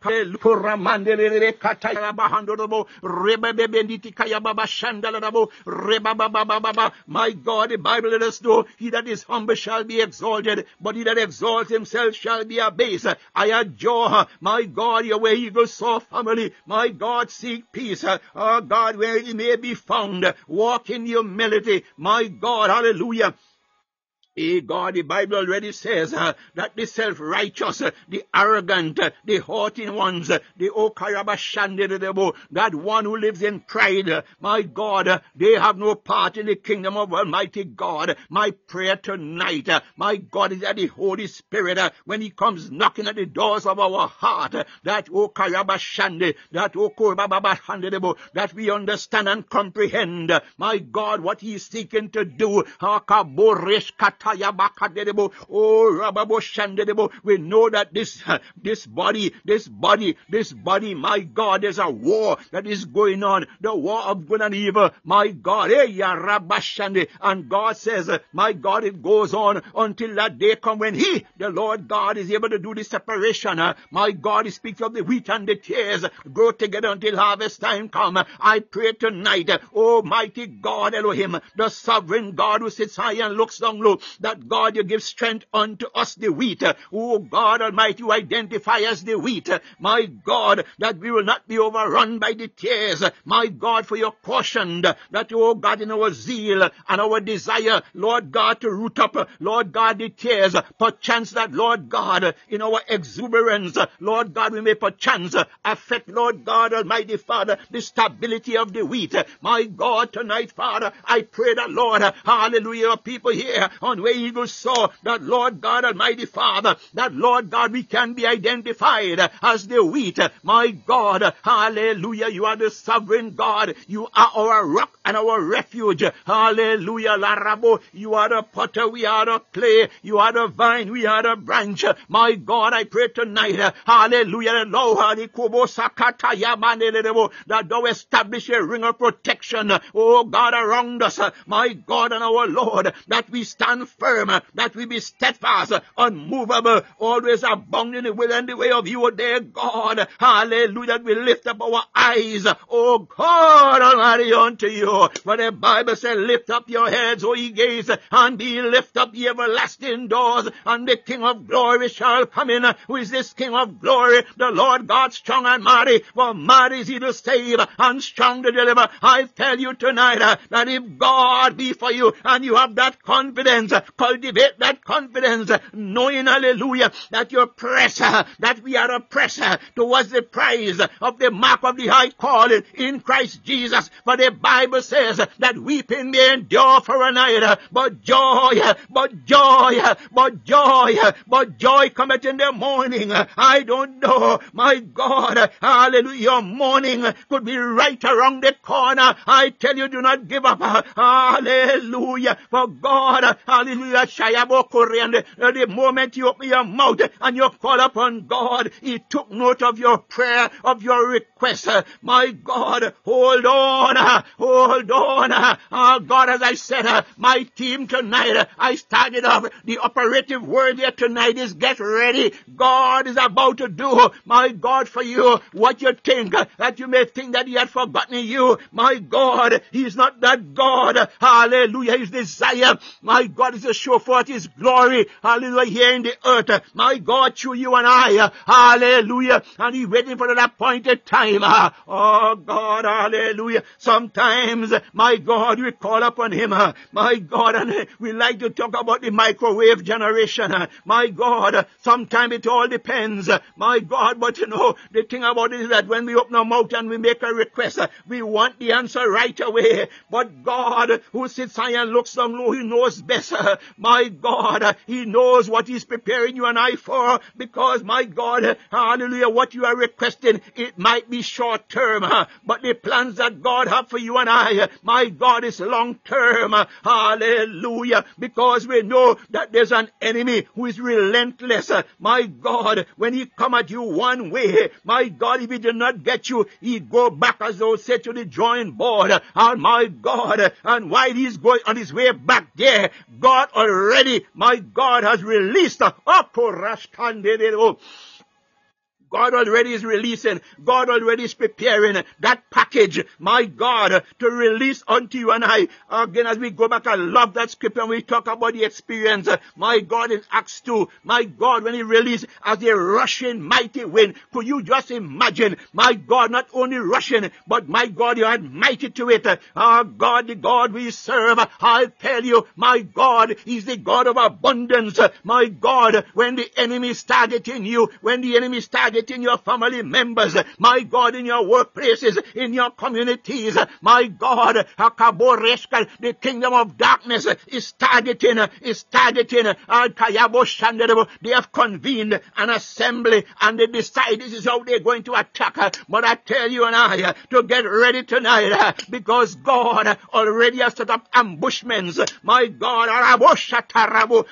My God, the Bible let us know, he that is humble shall be exalted, but he that exalts himself shall be abased. I adjure, my God, your way eagle soar family. My God, seek peace. Oh God, where it may be found. Walk in humility. My God, hallelujah. Hey God, the Bible already says uh, that the self-righteous, uh, the arrogant, uh, the haughty ones, uh, the okarabashandedebo, that one who lives in pride, uh, my God, uh, they have no part in the kingdom of Almighty God. My prayer tonight, my God, is that the Holy Spirit, when He comes knocking at the doors of our heart, that okarabashande, that okorababashandedebo, that we understand and comprehend, my God, what He is seeking to do. Oh, we know that this, this body, this body, this body, my God, there's a war that is going on. The war of good and evil. My God, eh, and God says, my God, it goes on until that day come when He, the Lord God, is able to do the separation. My God, He speaks of the wheat and the tares grow together until harvest time come. I pray tonight, Almighty God, Elohim, the sovereign God who sits high and looks down low, that God, you give strength unto us, the wheat. Oh God Almighty, you identify as the wheat. My God, that we will not be overrun by the tares. My God, for your cautioned that, you, oh God, in our zeal and our desire, Lord God, to root up, Lord God, the tares, perchance that, Lord God, in our exuberance, Lord God, we may perchance affect, Lord God Almighty Father, the stability of the wheat. My God, tonight, Father, I pray that, Lord, hallelujah, people here on where eagles soar, that, Lord God Almighty Father, that, Lord God, we can be identified as the wheat. My God, hallelujah, you are the sovereign God. You are our rock and our refuge. Hallelujah, Larabo, you are the potter, we are the clay, you are the vine, we are the branch. My God, I pray tonight, hallelujah, that thou establish a ring of protection, oh God, around us, my God and our Lord, that we stand firm, that we be steadfast, unmovable, always abounding in the will and the way of you, dear God. Hallelujah, we lift up our eyes, oh God Almighty, unto you. For the Bible says, lift up your heads, O ye gates, and be lift up ye everlasting doors, and the King of glory shall come in. Who is this King of glory? The Lord God strong and mighty. For mighty is he to save, and strong to deliver. I tell you tonight uh, that if God be for you, and you have that confidence, cultivate that confidence, knowing, hallelujah, that you're pressure, that we are a pressure towards the prize of the mark of the high calling in Christ Jesus. For the Bible says that weeping may endure for a night, but joy, but joy, but joy, but joy cometh in the morning. I don't know, my God, hallelujah, morning could be right around the corner. I tell you, do not give up. Hallelujah. For God, hallelujah, Shayabo the moment you open your mouth and you call upon God, He took note of your prayer, of your request. My God, hold on, hold on. Oh God, as I said, my team tonight, I started off, the operative word here tonight is get ready. God is about to do, my God, for you what you think, that you may think that He had forgotten you. My God, He is not that God. Hallelujah. His desire, my God, is to show forth His glory. Hallelujah. Here in the earth. My God, through you and I. Hallelujah. And He's waiting for that appointed time. Oh God, hallelujah. Sometimes, my God, we call upon Him. My God, and we like to talk about the microwave generation. My God, sometimes it all depends. My God, but you know, the thing about it is that when we open our mouth and we make a request, we want the answer right away. But God, who sits high and looks down low, He knows best. My God, uh, He knows what He's preparing you and I for because, my God, hallelujah, what you are requesting, it might be short term, uh, but the plans that God have for you and I, uh, my God, is long term. Hallelujah. Because we know that there's an enemy who is relentless. My God, when he come at you one way, my God, if he did not get you, he go back as though said to the drawing board. And my God, and while he's going on his way back there, God already, my God, has released. God already is releasing. God already is preparing that package, my God, to release unto you and I. Again, as we go back, I love that scripture and we talk about the experience. Uh, my God, in Acts 2, my God, when he released as a rushing mighty wind, could you just imagine, my God, not only rushing, but my God, you had mighty to it. Uh, our God, the God we serve, I'll tell you, my God, is the God of abundance. My God, when the enemy is targeting you, when the enemy is targeting it in your family members, my God, in your workplaces, in your communities, my God, the kingdom of darkness is targeting, is targeting, they have convened an assembly and they decide this is how they're going to attack. But I tell you and I to get ready tonight because God already has set up ambushments, my God,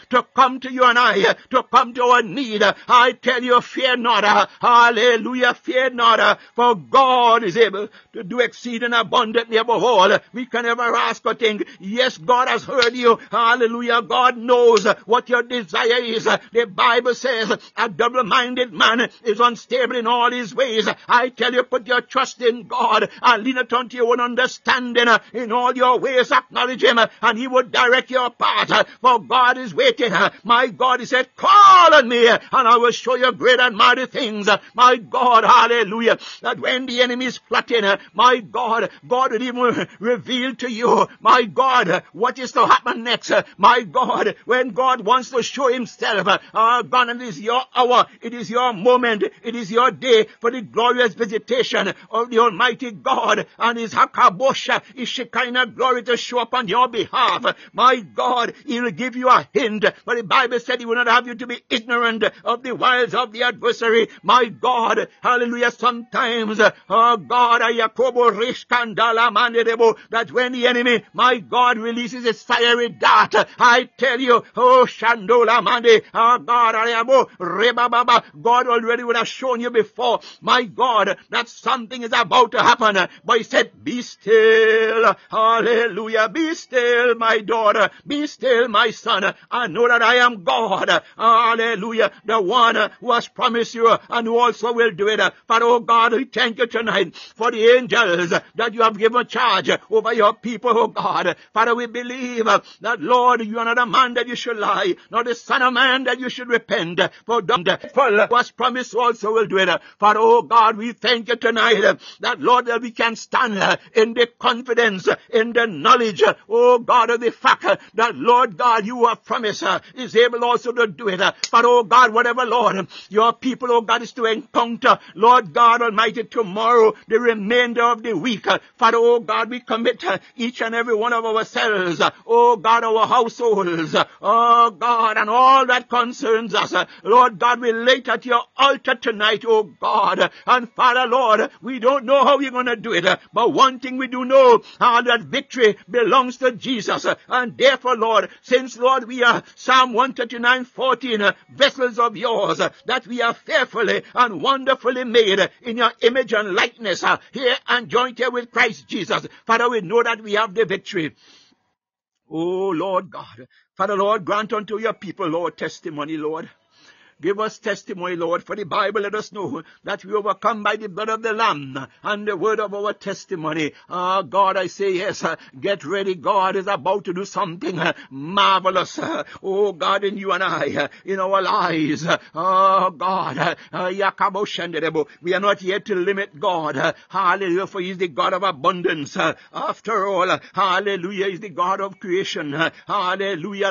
to come to you and I, to come to our need. I tell you, fear not. Hallelujah. Fear not, uh, for God is able to do exceeding abundantly above all we can ever ask or think. Yes, God has heard you. Hallelujah. God knows what your desire is. The Bible says a double-minded man is unstable in all his ways. I tell you, put your trust in God and lean it unto your own understanding. In all your ways, acknowledge Him and He will direct your path. For God is waiting. My God, He said, call on me and I will show you great and mighty things. Uh, my God, hallelujah. That when the enemy is plotting, uh, my God, God will even reveal to you, my God, uh, what is to happen next. My God, when God wants to show Himself, uh, ah, God, it is your hour, it is your moment, it is your day for the glorious visitation of the Almighty God and His Hakabosha, His Shekinah glory to show up on your behalf. My God, He will give you a hint, but the Bible said He will not have you to be ignorant of the wiles of the adversary. My God, hallelujah, sometimes, uh, oh God, Ayakobo Rishkandala Mandebo, that when the enemy, my God, releases his fiery dart, I tell you, oh Shandola Mande, oh God, Ayabo, oh, Rebababa, God already would have shown you before, my God, that something is about to happen. But he said, be still, hallelujah, be still, my daughter, be still, my son, I know that I am God, hallelujah, the one who has promised you and who also will do it. But oh God, we thank you tonight for the angels that you have given charge over your people, oh God. Father, we believe that Lord, you are not a man that you should lie, nor the son of man that you should repent. For the was promised also will do it. For oh God, we thank you tonight that Lord, that we can stand in the confidence, in the knowledge, oh God, of the fact that Lord God, you have promised is able also to do it. But oh God, whatever Lord, your people, oh God, is to encounter, Lord God Almighty, tomorrow, the remainder of the week. Father, oh God, we commit each and every one of ourselves, oh God, our households, oh God, and all that concerns us. Lord God, we lay at your altar tonight, oh God. And Father, Lord, we don't know how we're going to do it, but one thing we do know, uh, that victory belongs to Jesus. And therefore, Lord, since, Lord, we are Psalm 139, 14, uh, vessels of yours, that we are fearfully and wonderfully made in your image and likeness, uh, here and joined here with Christ Jesus. Father, we know that we have the victory. Oh, Lord God. Father, Lord, grant unto your people, Lord, testimony, Lord. Give us testimony, Lord, for the Bible let us know that we overcome by the blood of the Lamb and the word of our testimony. Ah, uh, God, I say yes. Get ready. God is about to do something marvelous. Oh, God, in you and I, in our lives. Oh, God. we are not yet to limit God. hallelujah, for He is the God of abundance. after all, hallelujah, is the God of creation. hallelujah,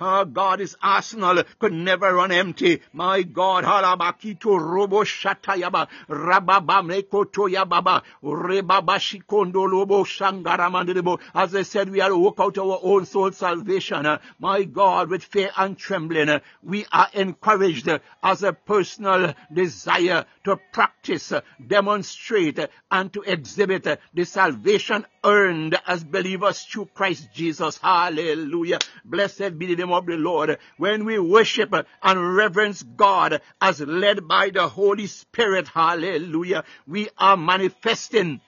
uh, God is arsenal could never run empty My God, halabakito robo shatayaba, rababa mekoto yababa, rebaba shikondo lobo shangaramandebo. As I said, we are to work out our own soul salvation. My God, with fear and trembling, we are encouraged as a personal desire to practice, demonstrate, and to exhibit the salvation earned as believers through Christ Jesus. Hallelujah. Blessed be the name of the Lord. When we worship and reverence God as led by the Holy Spirit, hallelujah, we are manifesting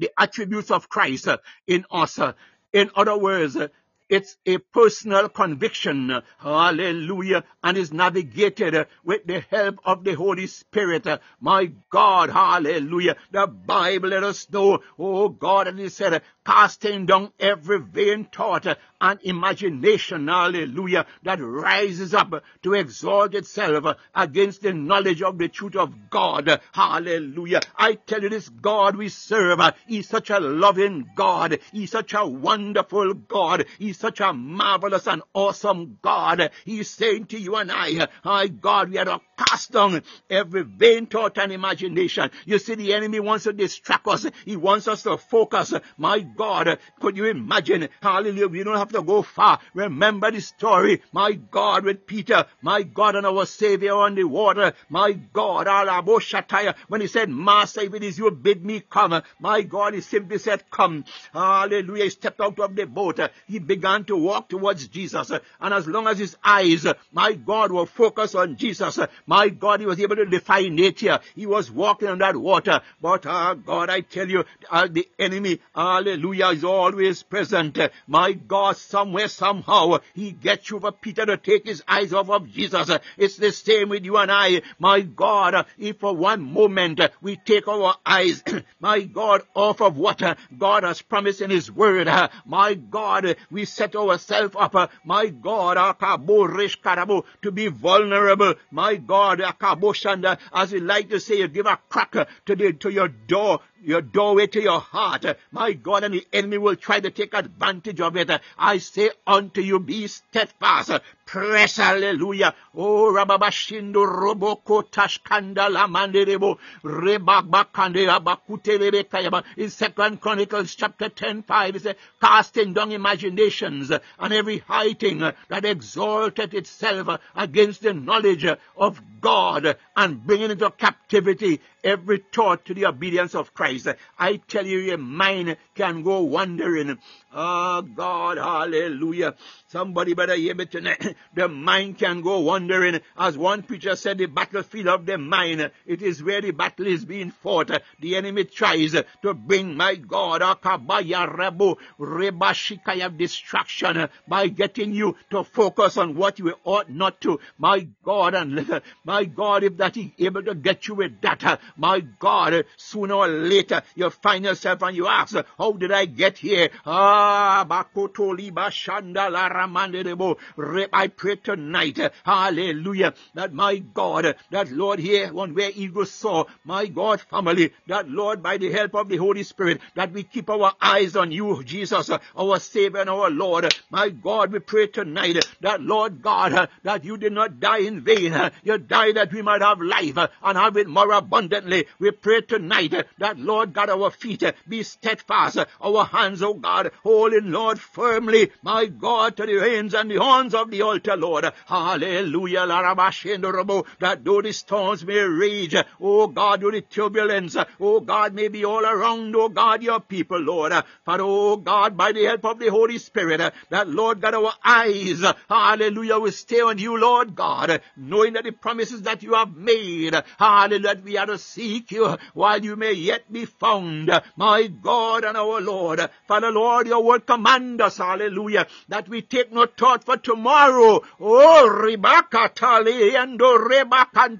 the attributes of Christ in us. In other words, it's a personal conviction. Hallelujah. And is navigated with the help of the Holy Spirit. My God. Hallelujah. The Bible let us know. Oh God. And he said, casting down every vain thought and imagination, hallelujah, that rises up to exalt itself against the knowledge of the truth of God, hallelujah. I tell you this God we serve, He's such a loving God, He's such a wonderful God, He's such a marvelous and awesome God. He's saying to you and I, my God, we are to cast down every vain thought and imagination. You see, the enemy wants to distract us. He wants us to focus. My God, could you imagine? Hallelujah. We don't have to go far. Remember the story, my God, with Peter, my God, and our Savior on the water, my God, Shataya, when he said, Master, if it is you, bid me come. My God, he simply said, Come. Hallelujah. He stepped out of the boat. He began to walk towards Jesus. And as long as his eyes, my God, were focused on Jesus, my God, he was able to defy nature. He was walking on that water. But, uh, God, I tell you, uh, the enemy, hallelujah, is always present. My God, somewhere, somehow, he gets you for Peter to take his eyes off of Jesus. It's the same with you and I. My God, if for one moment we take our eyes, my God, off of what God has promised in his word, my God, we set ourselves up, my God, a cabo rescarabo to be vulnerable. My God, as we like to say, you give a crack to, the, to your door your doorway to your heart. My God, and the enemy will try to take advantage of it. I say unto you, be steadfast. Press, hallelujah. Oh, Rababashindo Roboko Tashkanda Lamanderebo Rebakbakande Abakutelebe Kayaba. In Second Chronicles chapter 10, 5, it says, casting down imaginations and every high that exalted itself against the knowledge of God and bringing into captivity every thought to the obedience of Christ. I tell you, your mind can go wandering. Oh God, hallelujah. Somebody better hear me tonight. The mind can go wandering. As one preacher said, the battlefield of the mind, it is where the battle is being fought. The enemy tries to bring, my God, akabaya rebo rebashikaya distraction by getting you to focus on what you ought not to. My God, and my God, if that is able to get you with that, my God, sooner or later you find yourself and you ask, how did I get here? Ah, bakoto liba shanda I pray tonight, hallelujah, that my God, that Lord here, one where eagles soar, my God family, that Lord by the help of the Holy Spirit, that we keep our eyes on you, Jesus, our Savior and our Lord. My God, we pray tonight that Lord God, that you did not die in vain. You died that we might have life and have it more abundantly. We pray tonight that Lord God, our feet be steadfast, our hands, oh God, holding Lord firmly, my God, to the reins and the horns of the altar, Lord. Hallelujah. That though the storms may rage, oh God, though the turbulence, oh God, may be all around, oh God, your people, Lord. For oh God, by the help of the Holy Spirit, that Lord God, our eyes, hallelujah, will stay on you, Lord God, knowing that the promises that you have made, hallelujah, we are to seek you while you may yet be found, my God and our Lord. Father Lord, your word command us, hallelujah, that we take no thought for tomorrow. Oh, Rebecca Tali and Rebecca.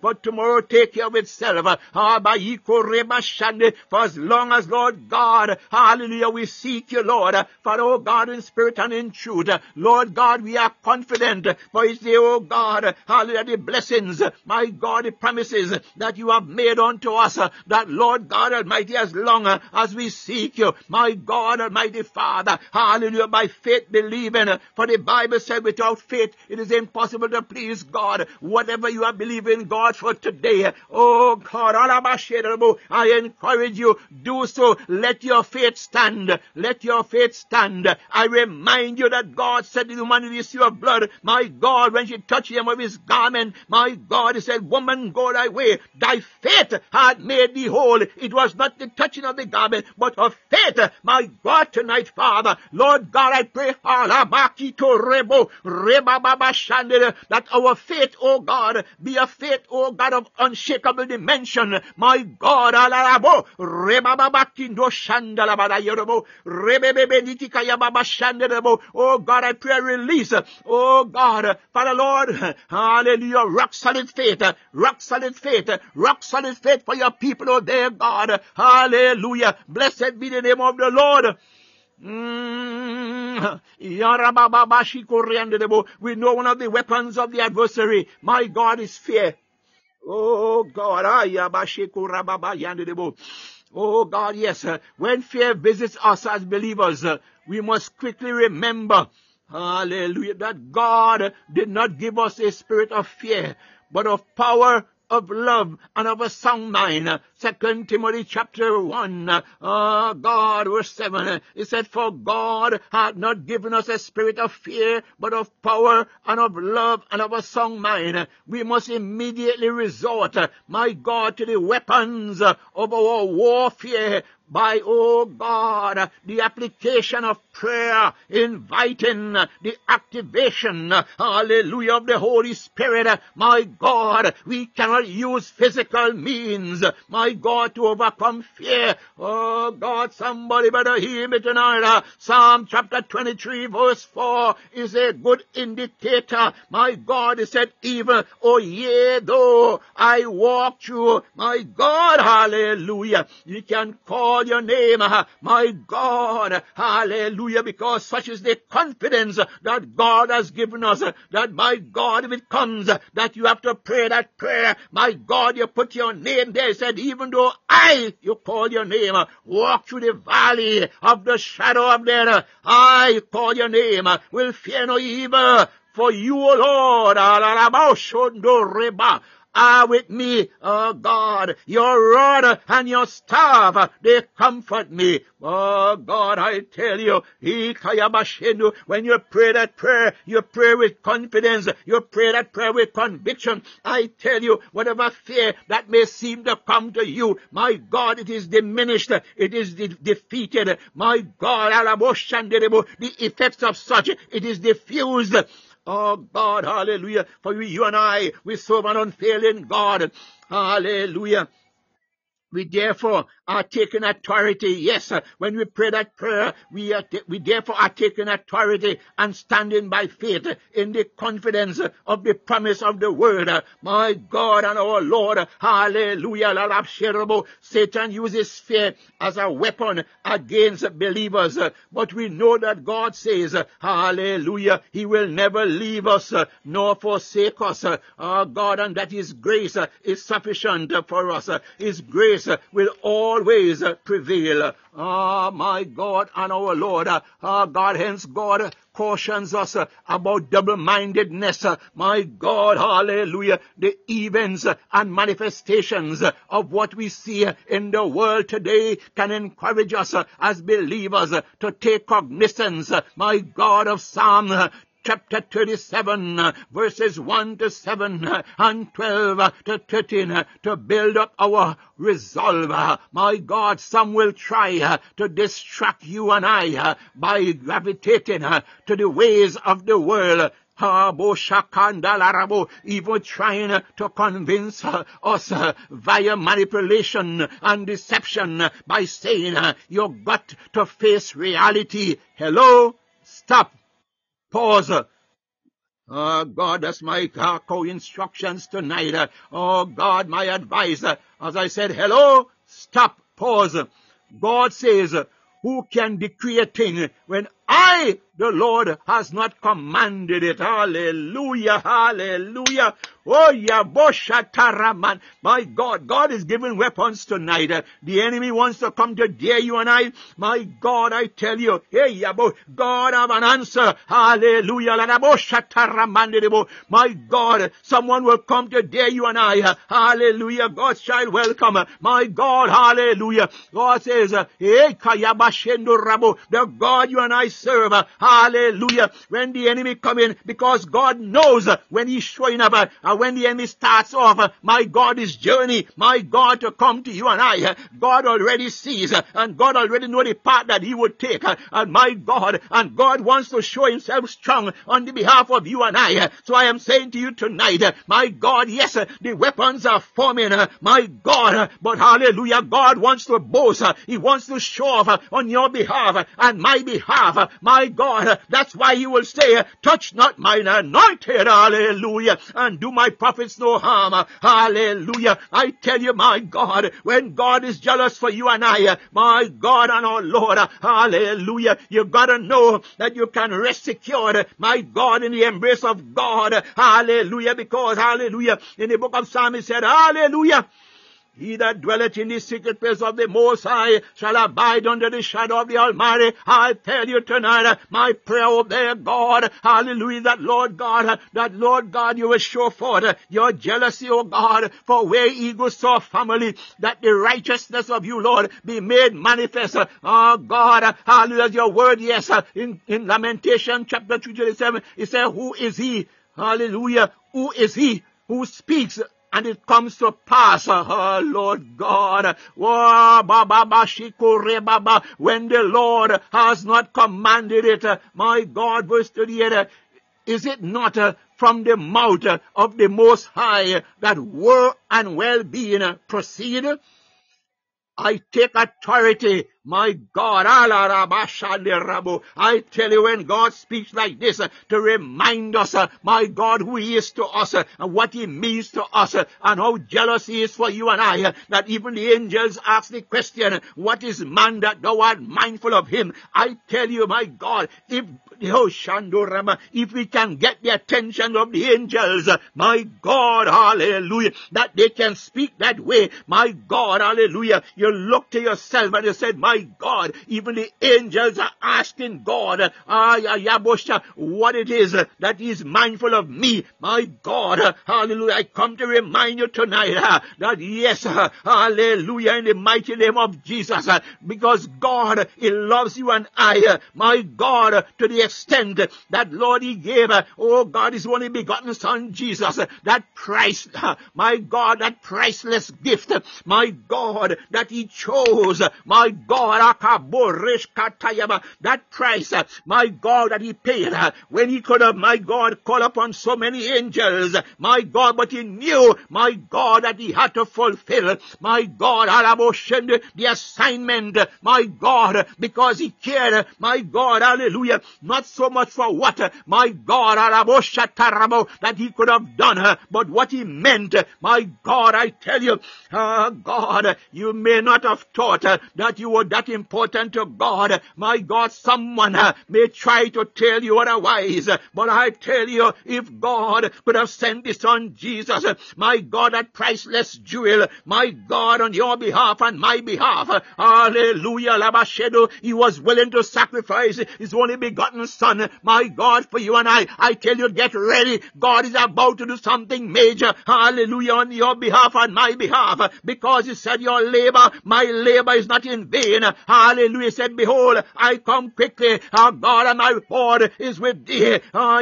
For tomorrow take care of itself. For as long as Lord God, hallelujah, we seek you, Lord, for oh God in spirit and in truth. Lord God, we are confident for it's the oh God, hallelujah, the blessings, my God, the promises that you have made unto us, uh, that Lord God Almighty, as long uh, as we seek you, my God Almighty Father, hallelujah, by faith believing. Uh, for the Bible said without faith it is impossible to please God. Whatever you are believing God for today, oh God, I encourage you, do so. Let your faith stand. Let your faith stand. I remind you that God said to the woman in the issue of blood, my God, when she touched him with his garment, my God, he said, woman, go thy way. Thy faith had made thee whole. It was not the touching of the garment, but of faith. My God, tonight, Father, Lord God, I pray, Rebo, Rebababa that our faith, O God, be a faith, O God, of unshakable dimension. My God, oh God, I pray release, oh God, Father Lord, hallelujah, rock solid faith, rock solid faith, rock solid faith for your people, oh dear God, hallelujah, blessed be the name of the Lord. Mm. We know one of the weapons of the adversary, my God, is fear. Oh God, Oh God, yes, when fear visits us as believers, we must quickly remember, hallelujah, that God did not give us a spirit of fear, but of power, of love and of a sound mind. Second Timothy chapter 1, uh, God verse 7, it said, For God hath not given us a spirit of fear, but of power and of love and of a sound mind. We must immediately resort, my God, to the weapons of our warfare by, oh God, the application of prayer, inviting the activation, hallelujah, of the Holy Spirit. My God, we cannot use physical means, my God, to overcome fear. Oh God, somebody better hear me tonight. Psalm chapter 23 verse 4 is a good indicator. My God, he said, even, oh yea, though I walk through, my God, hallelujah, you can call your name, my God, hallelujah, because such is the confidence that God has given us, that my God, if it comes, that you have to pray that prayer, my God, you put your name there, he said, even though I, you call your name, walk through the valley of the shadow of death, I call your name, will fear no evil, for you, O Lord, are with me, oh God. Your rod and your staff, they comfort me. Oh God, I tell you, when you pray that prayer, you pray with confidence, you pray that prayer with conviction. I tell you, whatever fear that may seem to come to you, my God, it is diminished, it is de- defeated. My God, the effects of such, it is diffused. Oh God, hallelujah. For you and I, we serve an unfailing God. Hallelujah. We therefore are taking authority. Yes, when we pray that prayer, we are we therefore are taking authority and standing by faith in the confidence of the promise of the word. My God and our Lord, hallelujah. Satan uses fear as a weapon against believers, but we know that God says, hallelujah, he will never leave us nor forsake us. Our God, and that his grace is sufficient for us. His grace will always prevail. Ah, my God and our Lord. Ah, God, hence God cautions us about double-mindedness. My God, hallelujah. The events and manifestations of what we see in the world today can encourage us as believers to take cognizance, my God, of Psalm chapter 37, verses 1 to 7 and 12 to 13 to build up our resolve. My God, some will try to distract you and I by gravitating to the ways of the world even trying to convince us via manipulation and deception by saying you got to face reality. Hello? Stop. Pause. Oh God, that's my co-instructions tonight. Oh God, my advisor. As I said, hello, stop, pause. God says, who can decree a thing when I, the Lord, has not commanded it? Hallelujah, hallelujah. Oh, Yabosha Taraman. My God, God is giving weapons tonight. The enemy wants to come to dare you and I. My God, I tell you, hey, Yabo, God have an answer. Hallelujah. My God, someone will come to dare you and I. Hallelujah. God's child, welcome. My God, hallelujah. God says, hey, the God you and I serve. Hallelujah. When the enemy come in, because God knows when he's showing up, and when the enemy starts off, uh, my God, is journey, my God, to come to you and I, uh, God already sees, and God already know the path that he would take, and my God, and God wants to show himself strong on the behalf of you and I. So I am saying to you tonight, my God, yes, the weapons are forming, my God, but hallelujah, God wants to boast, he wants to show off on your behalf and my behalf, my God, that's why he will say, touch not mine anointed, hallelujah, and do my prophets no harm. Hallelujah. I tell you, my God, when God is jealous for you and I, my God and our Lord, hallelujah, you gotta know that you can rest secured, my God, in the embrace of God. Hallelujah. Because, hallelujah, in the book of Psalms, he said, hallelujah. He that dwelleth in the secret place of the Most High shall abide under the shadow of the Almighty. I tell you tonight, my prayer, oh there, God, hallelujah, that Lord God, that Lord God, you will show forth your jealousy, O God, for where eagles soar family, that the righteousness of you, Lord, be made manifest. Oh God, hallelujah, your word, yes, in, in Lamentation chapter 227, it says, who is he? Hallelujah. Who is he who speaks and it comes to pass, oh Lord God, when the Lord has not commanded it, my God, verse 38, is it not uh, from the mouth uh, of the Most High that war and well-being uh, proceed? I take authority my God, I tell you when God speaks like this uh, to remind us, uh, my God, who He is to us uh, and what He means to us and how jealous He is for you and I, that even the angels ask the question, what is man that thou art mindful of him? I tell you, my God, if oh Shandorama, if we can get the attention of the angels, my God, hallelujah, that they can speak that way, my God, hallelujah, you look to yourself and you said, my my God, even the angels are asking God, what it is that He's mindful of me. My God, hallelujah. I come to remind you tonight uh, that yes, uh, hallelujah, in the mighty name of Jesus, uh, because God, He loves you and I, my God, to the extent that Lord, He gave, oh God, His only begotten Son, Jesus, that price, my God, that priceless gift, my God, that He chose, my God, that price, uh, my God, that he paid uh, when he could have, my God, call upon so many angels, my God, but he knew, my God, that he had to fulfill, my God, the assignment, my God, because he cared, my God, hallelujah, not so much for what, my God, that he could have done, but what he meant, my God, I tell you, uh, God, you may not have thought that you would that important to God. My God, someone uh, may try to tell you otherwise, but I tell you, if God could have sent his son Jesus, my God, that priceless jewel, my God, on your behalf and my behalf, hallelujah, Labashedo, he was willing to sacrifice his only begotten son, my God, for you and I. I tell you, get ready. God is about to do something major, hallelujah, on your behalf and my behalf, because he said your labor, my labor is not in vain. Hallelujah. Said, behold, I come quickly. Our God and my reward is with thee. Ah,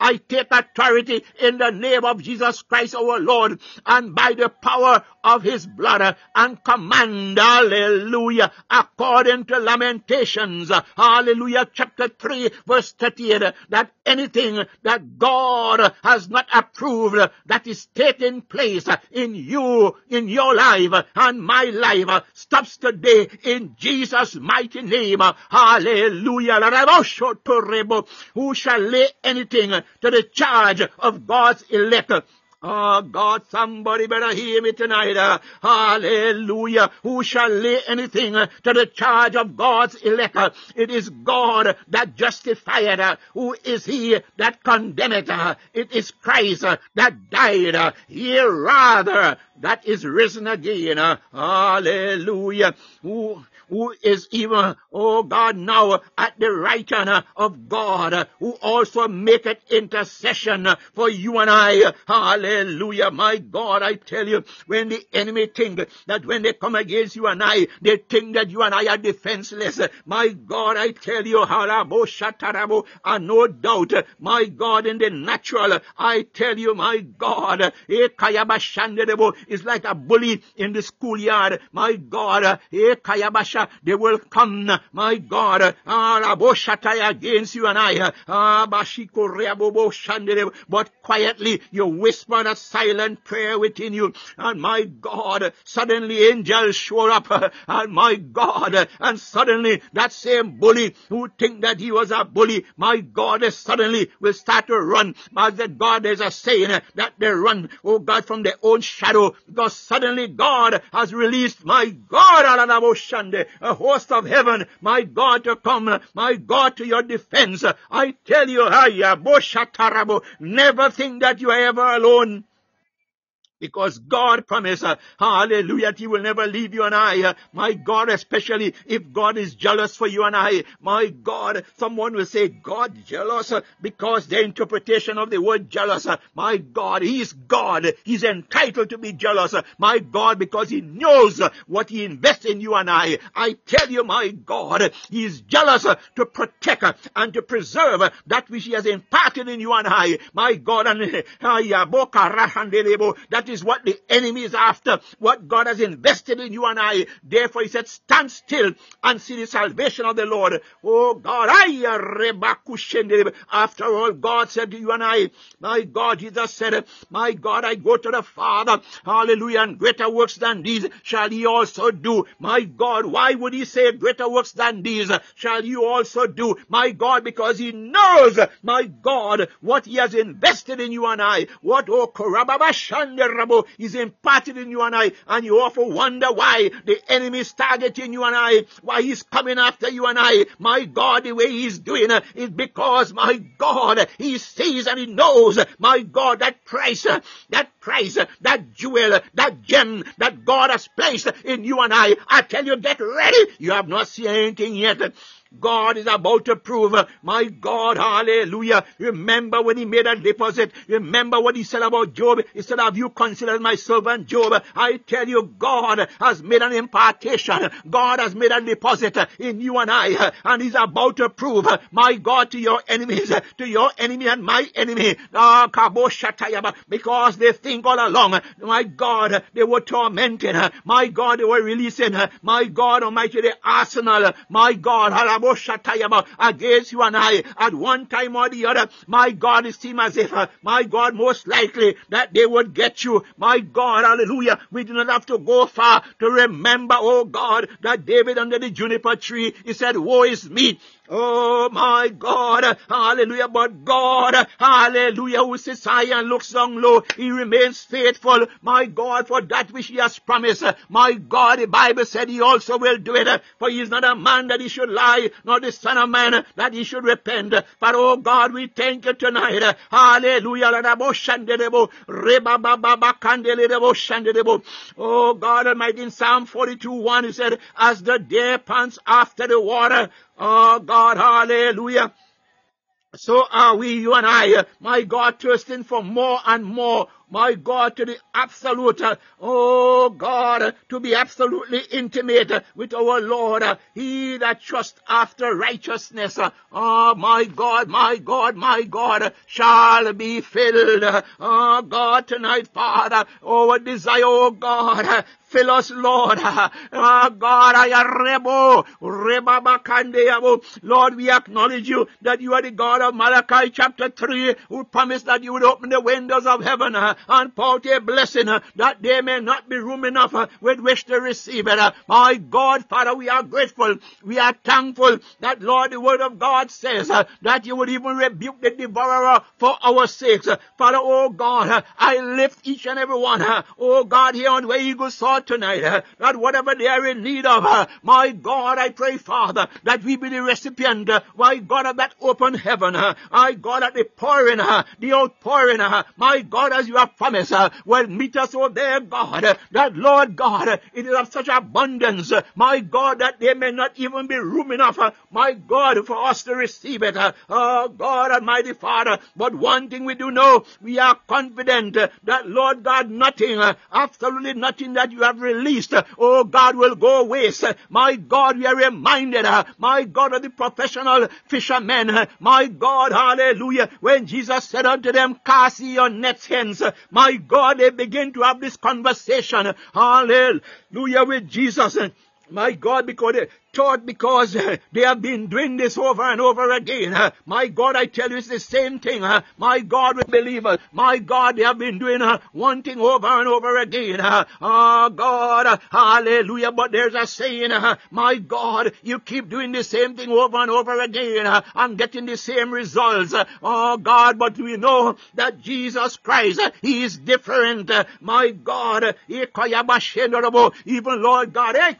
I take authority in the name of Jesus Christ our Lord and by the power of his blood and command, hallelujah, according to Lamentations, hallelujah, chapter 3, verse 38, that anything that God has not approved that is taking place in you, in your life and my life stops today in Jesus' mighty name. Hallelujah. Who shall lay anything to the charge of God's elect? Oh God, somebody better hear me tonight. Uh, hallelujah. Who shall lay anything uh, to the charge of God's elect? It is God that justified. Who is he that condemneth? It is Christ that died. Ye rather that is risen again. Uh, hallelujah. Who who is even, oh God, now at the right hand of God, who also maketh intercession for you and I. Hallelujah. My God, I tell you, when the enemy think that when they come against you and I, they think that you and I are defenseless. My God, I tell you, halabo shatarabo, and no doubt, my God, in the natural, I tell you, my God, eh, is like a bully in the schoolyard. My God, eh, Kayabasha, they will come, my God, Ah Boshati against you and I. Ah Bashiko Reaboshande But quietly you whisper a silent prayer within you. And my God, suddenly angels show up. And my God, and suddenly that same bully who think that he was a bully, my God, suddenly will start to run. My God, there's a saying that they run, oh God, from their own shadow because suddenly God has released, my God, a host of heaven, my God, to come, my God, to your defense. I tell you, never think that you are ever alone. Because God promised, uh, hallelujah, He will never leave you and I. Uh, my God, especially if God is jealous for you and I. My God, someone will say, God jealous uh, because the interpretation of the word jealous. Uh, my God, He is God. He's entitled to be jealous. Uh, my God, because He knows uh, what He invests in you and I. I tell you, my God, He is jealous to protect and to preserve that which He has imparted in you and I. My God, and that is what the enemy is after, what God has invested in you and I. Therefore, he said, stand still and see the salvation of the Lord. Oh God, I after all, God said to you and I, my God, Jesus said, my God, I go to the Father, hallelujah, and greater works than these shall he also do. My God, why would he say greater works than these shall you also do? My God, because he knows, my God, what he has invested in you and I. What, oh, is imparted in you and I, and you often wonder why the enemy is targeting you and I, why he's coming after you and I. My God, the way he's doing it is because, my God, he sees and he knows, my God, that price, that price, that jewel, that gem that God has placed in you and I. I tell you, get ready. You have not seen anything yet. God is about to prove, my God, hallelujah. Remember when he made a deposit. Remember what he said about Job. He said, have you considered my servant Job? I tell you, God has made an impartation. God has made a deposit in you and I. And he's about to prove, my God, to your enemies, to your enemy and my enemy. Ah, because they think all along, my God, they were tormented. My God, they were releasing, my God Almighty, the arsenal. My God, against you and I at one time or the other. My God, it seems as if, uh, my God, most likely that they would get you. My God, hallelujah. We do not have to go far to remember, oh God, that David under the juniper tree, he said, woe is me. Oh my God, hallelujah, but God, hallelujah, who sits high and looks down low, he remains faithful, my God, for that which he has promised. My God, the Bible said he also will do it, for he is not a man that he should lie, nor the son of man that he should repent. But oh God, we thank you tonight, hallelujah, oh God Almighty, in Psalm 42, 1, he said, as the deer pants after the water, Oh God, hallelujah. So are we, you and I, my God, thirsting for more and more my God, to the absolute, oh God, to be absolutely intimate with our Lord. He that trusts after righteousness, oh my God, my God, my God, shall be filled. Oh God, tonight, Father, our desire, oh God, Fill us, Lord. Oh God, I am rebo, Lord, we acknowledge you that you are the God of Malachi chapter 3 who promised that you would open the windows of heaven and pour out blessing uh, that there may not be room enough uh, with which to receive it. Uh. My God, Father, we are grateful. We are thankful that, Lord, the word of God says uh, that you would even rebuke the devourer for our sakes. Father, oh God, uh, I lift each and every one, uh, oh God, here on Where Eagle Soar tonight, that whatever they are in need of, my God, I pray, Father, that we be the recipient, my God, of that open heaven, my God, at the pouring, the outpouring, my God, as you have promised uh, will meet us, oh there, God, uh, that Lord God, uh, it is of such abundance, uh, my God, that there may not even be room enough, uh, my God, for us to receive it. Uh, oh God, Almighty Father, but one thing we do know, we are confident that Lord God, nothing, absolutely nothing that you have released, oh God, will go waste. My God, we are reminded, my God, of the professional fishermen, my God, hallelujah, when Jesus said unto them, cast your nets hence, my God, they begin to have this conversation. Hallelujah with Jesus. My God, because taught because uh, they have been doing this over and over again. Uh, my God, I tell you, it's the same thing. Uh, my God, with believers, my God, they have been doing uh, one thing over and over again. Oh God, uh, hallelujah. But there's a saying, my God, you keep doing the same thing over and over again and getting the same results. Oh God, but we know that Jesus Christ, He is different. My God, eh, even Lord God, eh,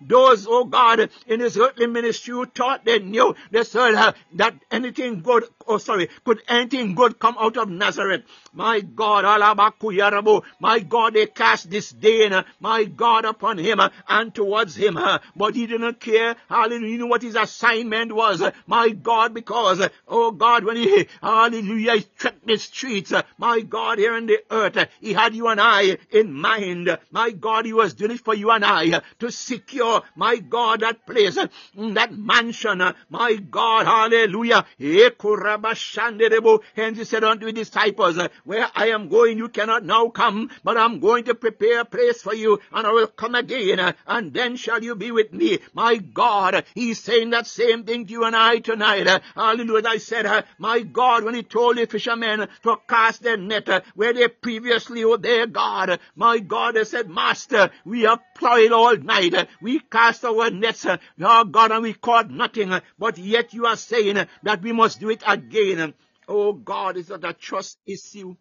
those, oh God, in his earthly ministry who thought they knew, they said uh, that anything good, oh sorry, could anything good come out of Nazareth? My God, my God, they cast disdain, uh, my God, upon him uh, and towards him, uh, but he didn't care. Hallelujah. You know what his assignment was, my God, because, oh God, when he, hallelujah, he trekked the streets, my God, here in the earth, he had you and I in mind. My God, he was doing it for you and I to secure, my God, that place, that mansion, my God, hallelujah. Hence he said unto his disciples, where I am going, you cannot now come, but I'm going to prepare a place for you, and I will come again, and then shall you be with me. My God, he's saying that same thing to you and I tonight. Hallelujah. I said, my God, when he told the fishermen to cast their net where they previously were there, God, my God, they said, Master, we have plowed all night. We cast our nets, oh God, and we caught nothing. But yet you are saying that we must do it again. Oh God, is that a trust issue?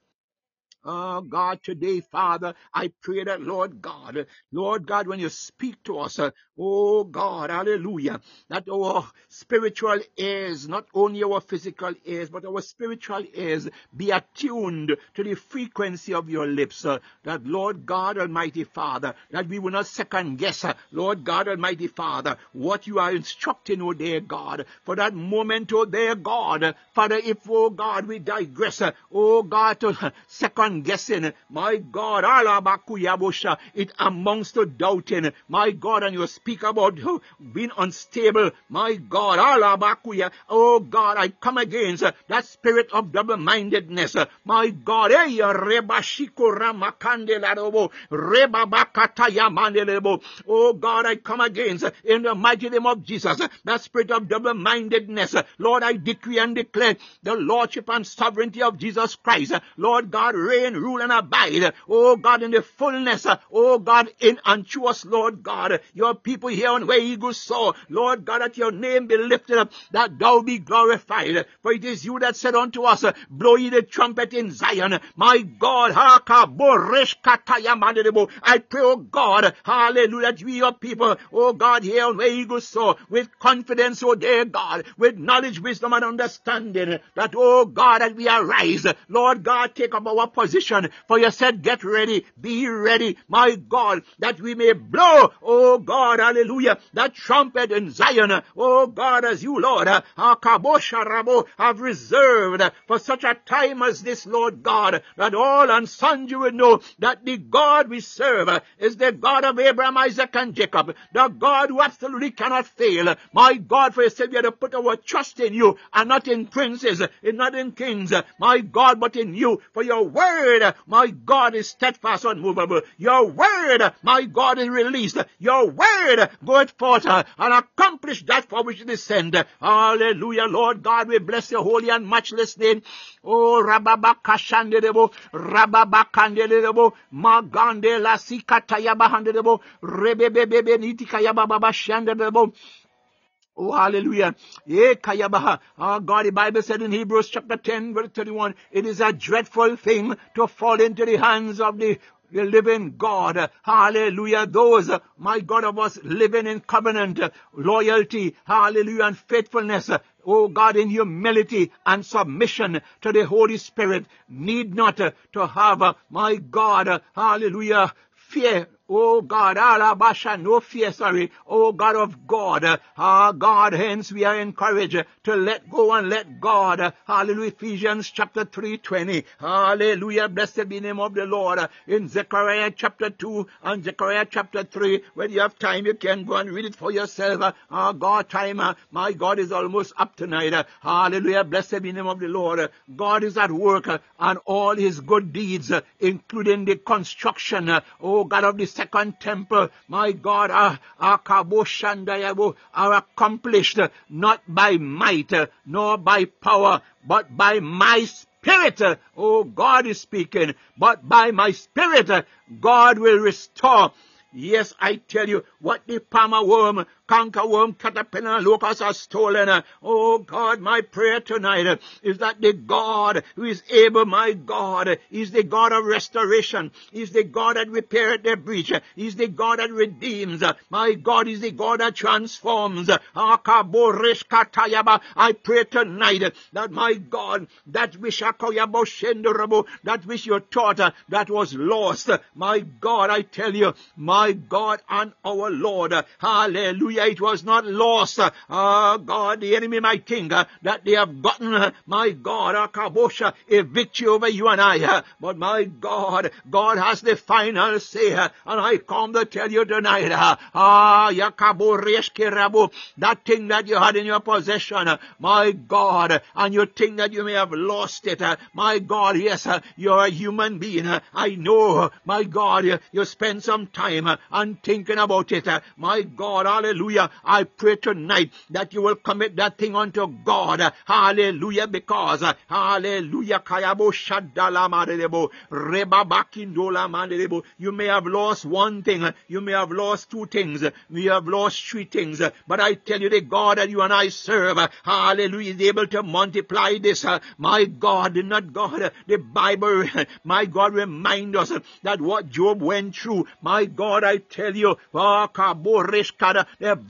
Oh God, today, Father, I pray that, Lord God, Lord God, when you speak to us, oh God, hallelujah, that our spiritual ears, not only our physical ears, but our spiritual ears be attuned to the frequency of your lips, uh, that Lord God, Almighty Father, that we will not second guess, uh, Lord God, Almighty Father, what you are instructing, oh dear God, for that moment, oh dear God, Father, if, oh God, we digress, uh, oh God, to second guessing. My God, it amounts to doubting. My God, and you speak about being unstable. My God, oh God, I come against uh, that spirit of double-mindedness. Uh, my God, uh, oh God, I come against in the mighty name of Jesus that spirit of double-mindedness. Lord, I decree and declare the lordship and sovereignty of Jesus Christ. Lord God, reign reign, rule, and abide, oh God, in the fullness, oh God, in unto us, Lord God, your people here on where eagles soar, Lord God, that your name be lifted up, that thou be glorified, for it is you that said unto us, blow ye the trumpet in Zion, my God, I pray, oh God, hallelujah, that we your people, oh God, here on where eagles soar, with confidence, oh dear God, with knowledge, wisdom, and understanding, that, oh God, that we arise, Lord God, take up our position. For you said, get ready, be ready, my God, that we may blow, oh God, hallelujah, that trumpet in Zion, oh God, as you, Lord, ah, have reserved for such a time as this, Lord God, that all and sundry will know that the God we serve is the God of Abraham, Isaac, and Jacob, the God who absolutely cannot fail. My God, for you said we had to put our trust in you and not in princes, and not in kings, my God, but in you, for your word, my God, is steadfast, unmovable. Your word, my God, is released. Your word goeth forth and accomplish that for which is sent. Hallelujah, Lord God, we bless your holy and matchless name. Oh, Rababakashanderebo, Rababakanderebo, Magande la Sikatayabahanderebo, Rebebebe Nitikayababashanderebo. Oh, hallelujah. Yeah, kayabaha. Oh, God, the Bible said in Hebrews chapter 10, verse 31, it is a dreadful thing to fall into the hands of the the living God. Hallelujah. Those, my God, of us living in covenant, loyalty, hallelujah, and faithfulness. Oh God, in humility and submission to the Holy Spirit, need not to have, my God, hallelujah, fear Oh God, Alabasha, no fear, sorry. Oh God of God, ah God, hence we are encouraged to let go and let God. Hallelujah, Ephesians chapter 3, 20. Hallelujah, blessed be the name of the Lord. In Zechariah chapter 2 and Zechariah chapter 3, when you have time, you can go and read it for yourself. Ah God, time, my God is almost up tonight. Hallelujah, blessed be the name of the Lord. God is at work on all his good deeds, including the construction, oh God of the second temple, my God, are, accomplished not by might nor by power, but by my spirit. Oh, God is speaking, but by my spirit, God will restore Yes, I tell you, what the palmer worm, canker worm, caterpillar, and locust are stolen. Uh, oh God, my prayer tonight uh, is that the God who is able, my God, is the God of restoration, is the God that repaired the breach, uh, is the God that redeems. My God is the God that transforms. I pray tonight that my God, that which that which you taught that was lost, my God, I tell you, my God and our Lord, hallelujah, it was not lost. Ah, God, the enemy my king, uh, that they have gotten, uh, my God, ah, a victory over you and I, but my God, God has the final say, uh, and I come to tell you tonight, ah, that thing that you had in your possession, my God, and you think that you may have lost it, my God, yes, you're a human being, I know, my God, you spend some time and thinking about it, uh, my God, hallelujah, I pray tonight that you will commit that thing unto God, uh, hallelujah, because, uh, hallelujah, kayabo shadala you may have lost one thing, you may have lost two things, we have lost three things, but I tell you the God that you and I serve, hallelujah, is able to multiply this. My God, not God, the Bible, my God, remind us that what Job went through, my God, I tell you, the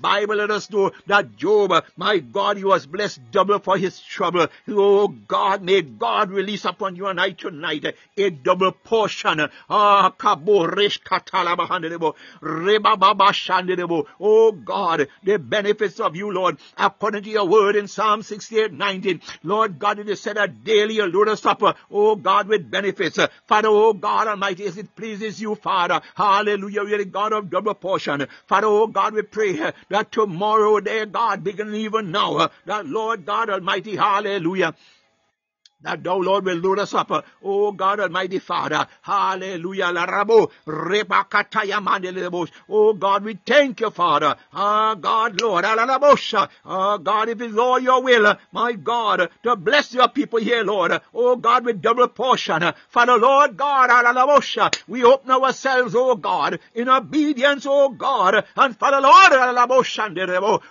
Bible let us know that Job, my God, he was blessed double for his trouble. Oh God, may God release upon you and I tonight a double portion. Ah, Oh God, the benefits of you, Lord, according to your word in Psalm 68, 19. Lord God, it is said that daily you'll load us up, oh God, with benefits. Father, oh God Almighty, as it pleases you, Father, hallelujah, you're the God of double portion. Father, oh God, we pray uh, that tomorrow, dear God, begin even now, uh, that Lord God Almighty, hallelujah, that thou, Lord, will load us up. Oh God Almighty Father. Hallelujah. Oh God, we thank you, Father. Ah, God, Lord. Ah, God, if it's all your will, my God, to bless your people here, Lord. Oh God, with double portion. Father, Lord God, we open ourselves, oh God, in obedience, oh God. And Father, Lord,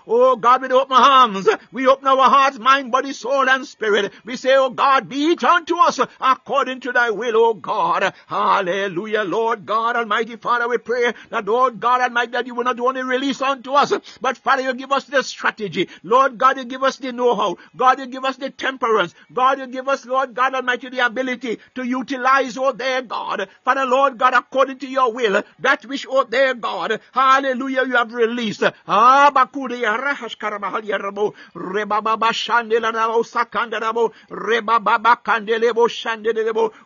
oh God, with open arms, we open our hearts, mind, body, soul, and spirit. We say, oh God, God, be it unto us according to thy will, O God. Hallelujah, Lord God Almighty Father, we pray that, Lord God Almighty, that you will not only release unto us, but Father, you give us the strategy. Lord God, you give us the know-how. God, you give us the temperance. God, you give us, Lord God Almighty, the ability to utilize, oh there, God. Father, Lord God, according to your will, that which, oh there, God, hallelujah, you have released. Ah,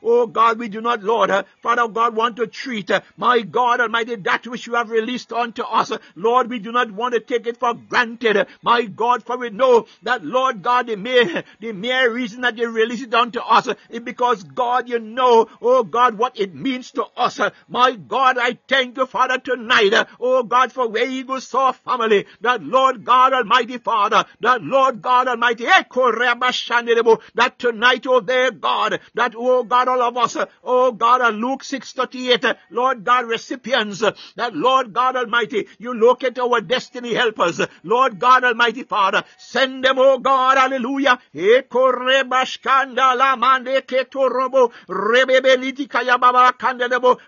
Oh God, we do not, Lord, uh, Father God, want to treat, uh, my God Almighty, that which you have released unto us. Lord, we do not want to take it for granted. My God, for we know that, Lord God, the mere, the mere reason that you release it unto us is because, God, you know, oh God, what it means to us. My God, I thank you, Father, tonight, oh God, for where Eagle soar family, that Lord God Almighty Father, that Lord God Almighty, eh, that tonight tonight, oh there, God, that, oh God, all of us, oh God, uh, Luke 638, Lord God, recipients, uh, that Lord God Almighty, you locate our destiny helpers, Lord God Almighty Father, send them, oh God, hallelujah,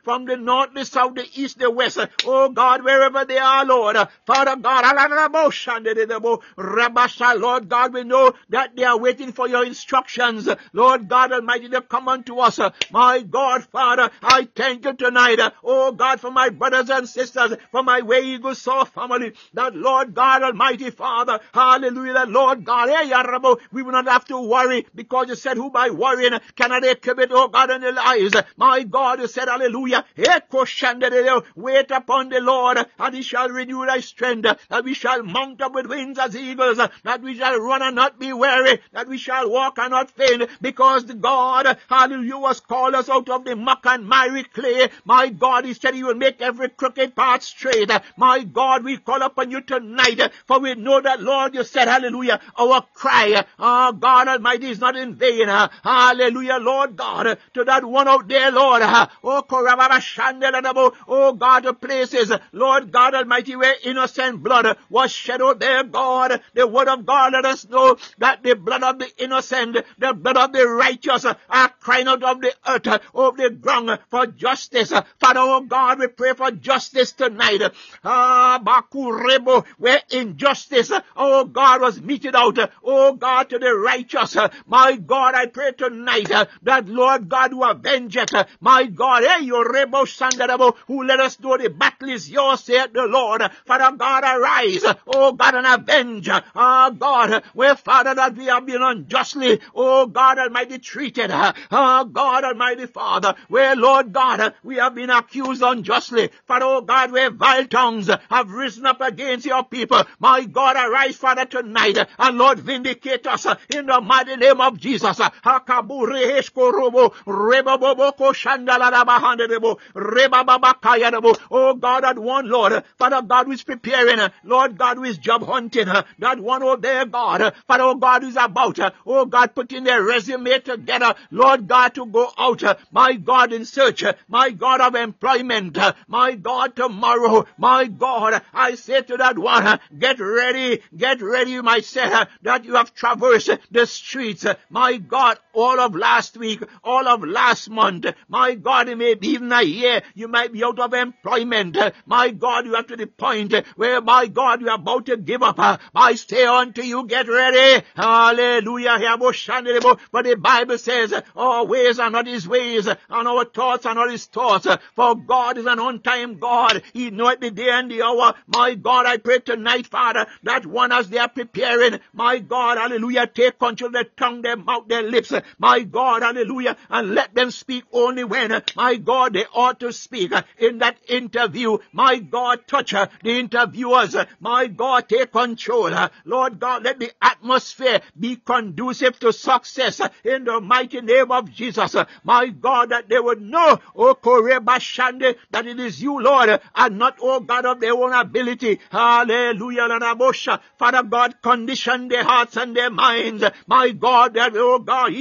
from the north, the south, the east, the west, oh God, wherever they are, Lord, Father God, Lord God, we know that they are waiting for your instructions, Lord God Almighty, to come unto us. My God, Father, I thank you tonight. Oh God, for my brothers and sisters, for my where eagle soar family, that Lord God Almighty Father, hallelujah, that Lord God, hey, we will not have to worry because you said who by worrying cannot commit, oh God, in their lives. My God, you said, hallelujah, wait upon the Lord and he shall renew thy strength, that we shall mount up with wings as eagles, that we shall run and not be weary, that we shall walk and not faint, because the God, hallelujah, was called us out of the muck and miry clay. My God, He said He will make every crooked path straight. My God, we call upon you tonight, for we know that, Lord, you said, hallelujah, our cry, oh God Almighty, is not in vain. Hallelujah, Lord God, to that one out there, Lord. Oh, oh God, the places, Lord God Almighty, where innocent blood was shed out there, God. The word of God let us know that the blood of the innocent, the blood of the righteous uh, are crying out of the earth, uh, of the ground uh, for justice. Father, oh God, we pray for justice tonight. Ah, Bakurebo, where injustice, oh God, was meted out, oh God, to the righteous. My God, I pray tonight that Lord God who avengeth, my God, hey, you rebo sandarabo, who let us know the battle is yours, saith the Lord. Father God, arise, oh God, and avenge, ah God, where Father that we have been unjustly, oh God Almighty, treated, ah God Almighty Father, where Lord God, we have been accused unjustly, For oh God, where vile tongues have risen up against your people, my God, arise, Father, tonight, and Lord, vindicate us in the mighty name of Jesus. Oh God, that one, Lord, Father God who is preparing, Lord God who is job hunting, that one, oh there, God, Father, oh God who is about, her. oh God, putting their resume together, Lord God, to go out, uh, my God, in search, uh, my God of employment, uh, my God, tomorrow, my God, I say to that one, get ready, get ready, my myself, that you have traversed the streets, my God, all of last week, all of last month, my God, it may be even a year, you might be out of employment, my God, you are to the point where, my God, you are about to give up, I say unto you, get ready, hallelujah, but the Bible says, our ways are not his ways, and our thoughts are not his thoughts, for God is an on-time God, he knoweth the day and the hour, my God, I pray tonight, Father, that one as they are preparing, my God, hallelujah, take control of their tongue, their mouth, their lips, my God, hallelujah, and let them speak only when, my God, they ought to speak in that interview. My God, touch the interviewers. My God, take control. Lord God, let the atmosphere be conducive to success in the mighty name of Jesus. Uh, my God, that they would know, oh Koreba Shande, that it is you, Lord, and not, oh God, of their own ability. Hallelujah, Father God, condition their hearts and their minds. My God, that, oh God,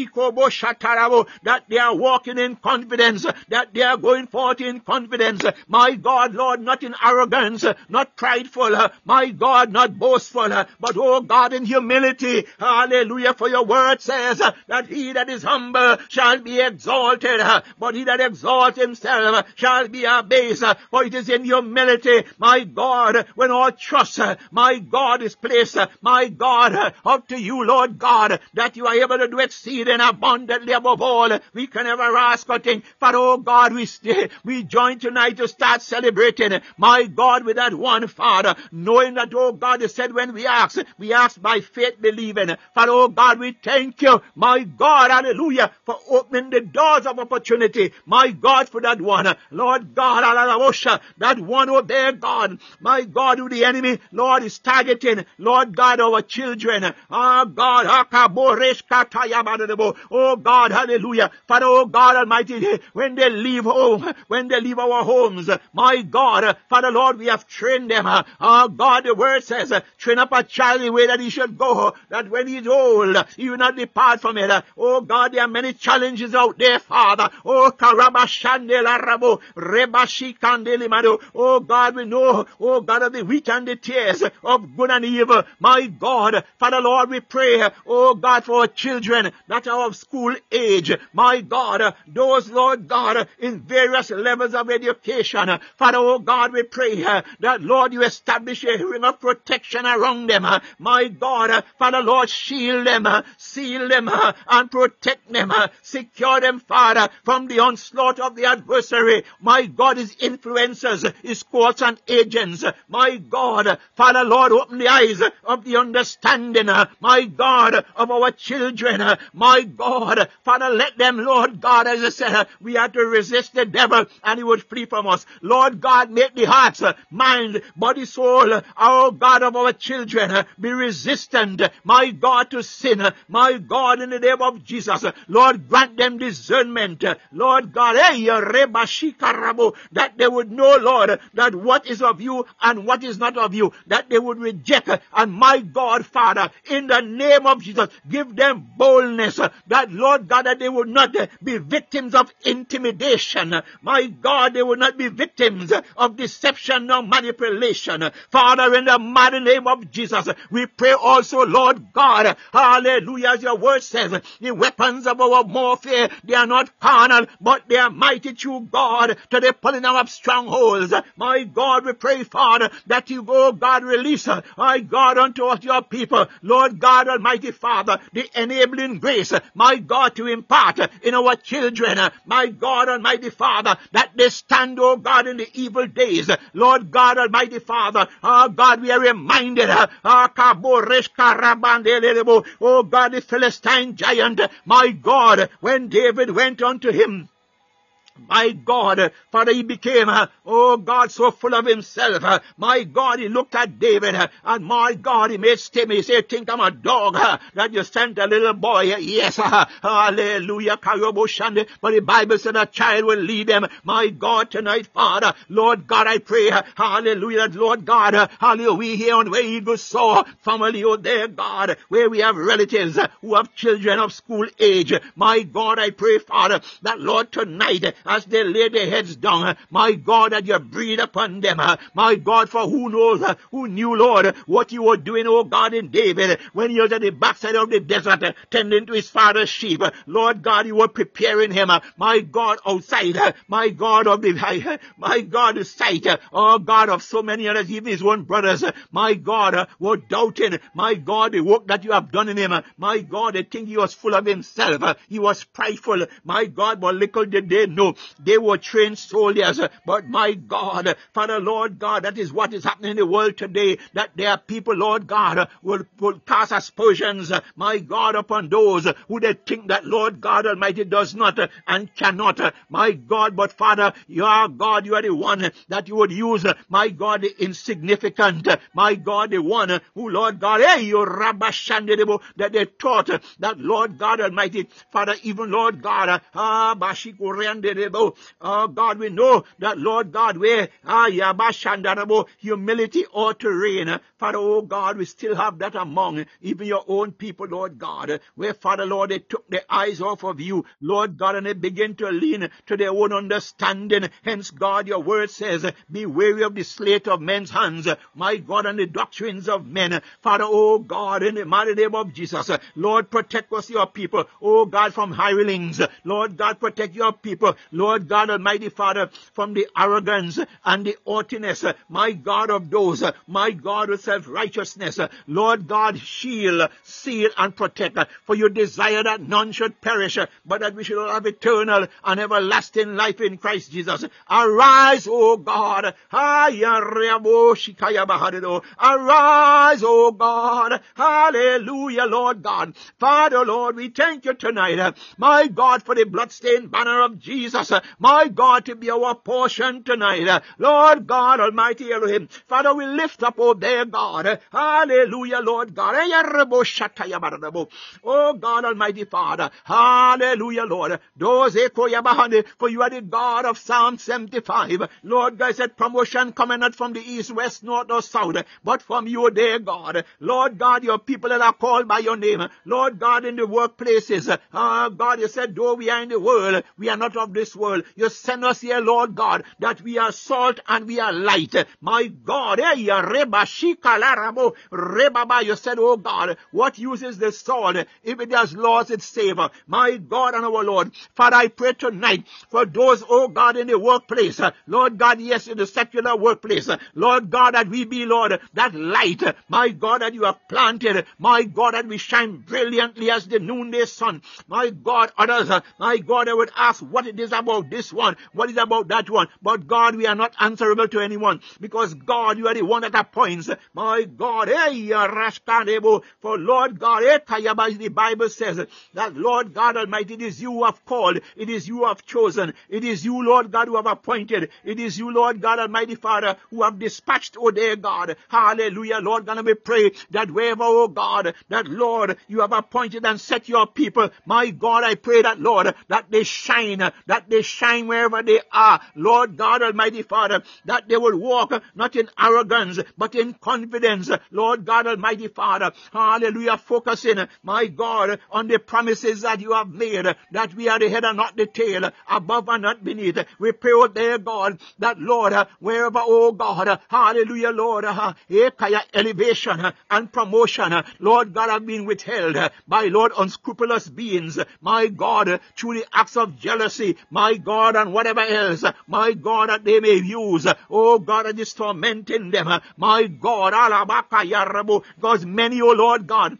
that they are walking in confidence, that they are going forth in confidence. My God, Lord, not in arrogance, not prideful, my God, not boastful, but oh God, in humility. Hallelujah, for your word says that he that is humble shall be exalted, but he that exalts himself shall be abased. For it is in humility, my God, when all trust, my God, is placed, my God, up to you, Lord God, that you are able to do exceeding abundantly above all we can ever ask or think. But oh God, we stay, we join tonight to start celebrating, my God, with that one Father, knowing that, oh God, you said when we ask, we ask by faith believing. But oh God, we thank you, my God, hallelujah, for opening the doors of opportunity, my God, for that one. Lord God, hallelujah, that one, oh there, God, my God, who the enemy, Lord, is targeting, Lord God, our children. Oh God, oh God, hallelujah. Father, oh God Almighty, when they leave home, when they leave our homes, my God, Father Lord, we have trained them. Oh God, the word says, train up a child in the way that he should go, that when he's old, he will not depart Oh God, there are many challenges out there, Father. Oh Karabashandela Rabo, Rebashikandelimado. Oh God, we know, oh God of the wheat and the tares of good and evil. My God, Father Lord, we pray, oh God, for our children that are of school age. My God, those, Lord God, in various levels of education. Father, oh God, we pray uh, that, Lord, you establish a ring of protection around them. My God, Father, Lord, shield them, uh, seal them, uh, and protect them. Uh, secure them, Father, from the onslaught of the adversary. My God, his influencers, his courts and agents. My God, Father, Lord, open the eyes of the understanding. Uh, my God, of our children. Uh, my God, Father, let them, Lord God, as I said, we are to resist the devil and he would flee from us. Lord God, make the hearts, mind, body, soul, our God of our children be resistant, my God, to sin, my God, in the name of Jesus, Lord, grant them discernment, Lord God, that they would know, Lord, that what is of you and what is not of you, that they would reject. And my God, Father, in the name of Jesus, give them boldness that, Lord God, that they would not be victims of intimidation. My God, they would not be victims of deception or manipulation. Father, in the mighty name of Jesus, we pray also, Lord God, hallelujah, as your word says, the weapons of our warfare, they are not carnal, but they are mighty to God to the pulling down of strongholds. My God, we pray, Father, that you, oh God, release, my God, unto us, your people, Lord God, Almighty Father, the enabling grace, my God, to impart in our children, my God, Almighty Father, that they stand, oh God, in the evil days. Lord God, Almighty Father, oh God, we are reminded, oh God, the Philistine giant, my God, when David went unto him, my God, Father, he became, oh God, so full of himself. My God, he looked at David, and my God, he made statement. He said, think I'm a dog, that you sent a little boy. Yes, hallelujah, but the Bible said a child will lead them. My God, tonight, Father, Lord God, I pray, hallelujah, Lord God, hallelujah, we here on Where Eagle Soar family, oh dear God, where we have relatives who have children of school age. My God, I pray, Father, that Lord, tonight, as they lay their heads down. My God, that you breathe upon them. My God, for who knows, who knew, Lord, what you were doing, oh God, in David, when he was at the backside of the desert, tending to his father's sheep. Lord God, you were preparing him, my God, outside, my God of the, my God, the sight, oh God, of so many others, even his own brothers, my God, were doubting, my God, the work that you have done in him, my God, they think he was full of himself, he was prideful, my God, but little did they know they were trained soldiers. But my God, Father Lord God, that is what is happening in the world today. That there are people, Lord God, will, will cast aspersions, my God, upon those who they think that Lord God Almighty does not and cannot. My God, but Father, you are God, you are the one that you would use, my God, the insignificant, my God, the one who, Lord God, hey, you that they taught that Lord God Almighty, Father, even Lord God, ah, Oh God, we know that Lord God, where ah, humility ought to reign. Father, oh God, we still have that among even your own people, Lord God, where Father, Lord, they took their eyes off of you, Lord God, and they begin to lean to their own understanding. Hence, God, your word says, be wary of the slate of men's hands, my God, and the doctrines of men. Father, oh God, in the mighty name of Jesus, Lord, protect us, your people, oh God, from hirelings. Lord God, protect your people, Lord God Almighty Father, from the arrogance and the haughtiness, my God of those, my God of self-righteousness, Lord God, shield, seal, and protect, for you desire that none should perish, but that we should all have eternal and everlasting life in Christ Jesus. Arise, O God. Arise, O God. Hallelujah, Lord God. Father, Lord, we thank you tonight, my God, for the bloodstained banner of Jesus, Uh, my God, to be our portion tonight. Uh, Lord God Almighty Elohim. Father, we lift up, oh dear God. Uh, hallelujah, Lord God. Eh, oh God Almighty Father. Hallelujah, Lord. Those for you are the God of Psalm 75. Lord God said promotion coming not from the east, west, north, or south, but from you, dear God. Lord God, your people that are called by your name. Lord God, in the workplaces. Ah, God, you said, though we are in the world, we are not of this world. You send us here, Lord God, that we are salt and we are light. My God, eh, you said, oh God, what uses the salt? If it has lost its savor? My God and our Lord, Father, I pray tonight for those, oh God, in the workplace, Lord God, yes, in the secular workplace, Lord God, that we be, Lord, that light, my God, that you have planted, my God, that we shine brilliantly as the noonday sun, my God, others, my God, I would ask what it is about this one? What is about that one? But God, we are not answerable to anyone because God, you are the one that appoints. My God, hey, for Lord God, the Bible says that Lord God Almighty, it is you who have called, it is you who have chosen, it is you, Lord God, who have appointed, it is you, Lord God Almighty Father, who have dispatched, oh dear God. Hallelujah, Lord God, we pray that wherever, oh God, that Lord, you have appointed and set your people, my God, I pray that Lord, that they shine, that they shine wherever they are, Lord God Almighty Father, that they will walk not in arrogance, but in confidence, Lord God Almighty Father, hallelujah, focusing, my God, on the promises that you have made, that we are the head and not the tail, above and not beneath. We pray, oh dear God, that Lord, wherever, oh God, hallelujah, Lord, eh, elevation and promotion, Lord God, have been withheld by Lord unscrupulous beings, my God, through the acts of jealousy, my God, and whatever else, my God, that they may use, oh God, that is tormenting them, my God, because many, oh Lord God,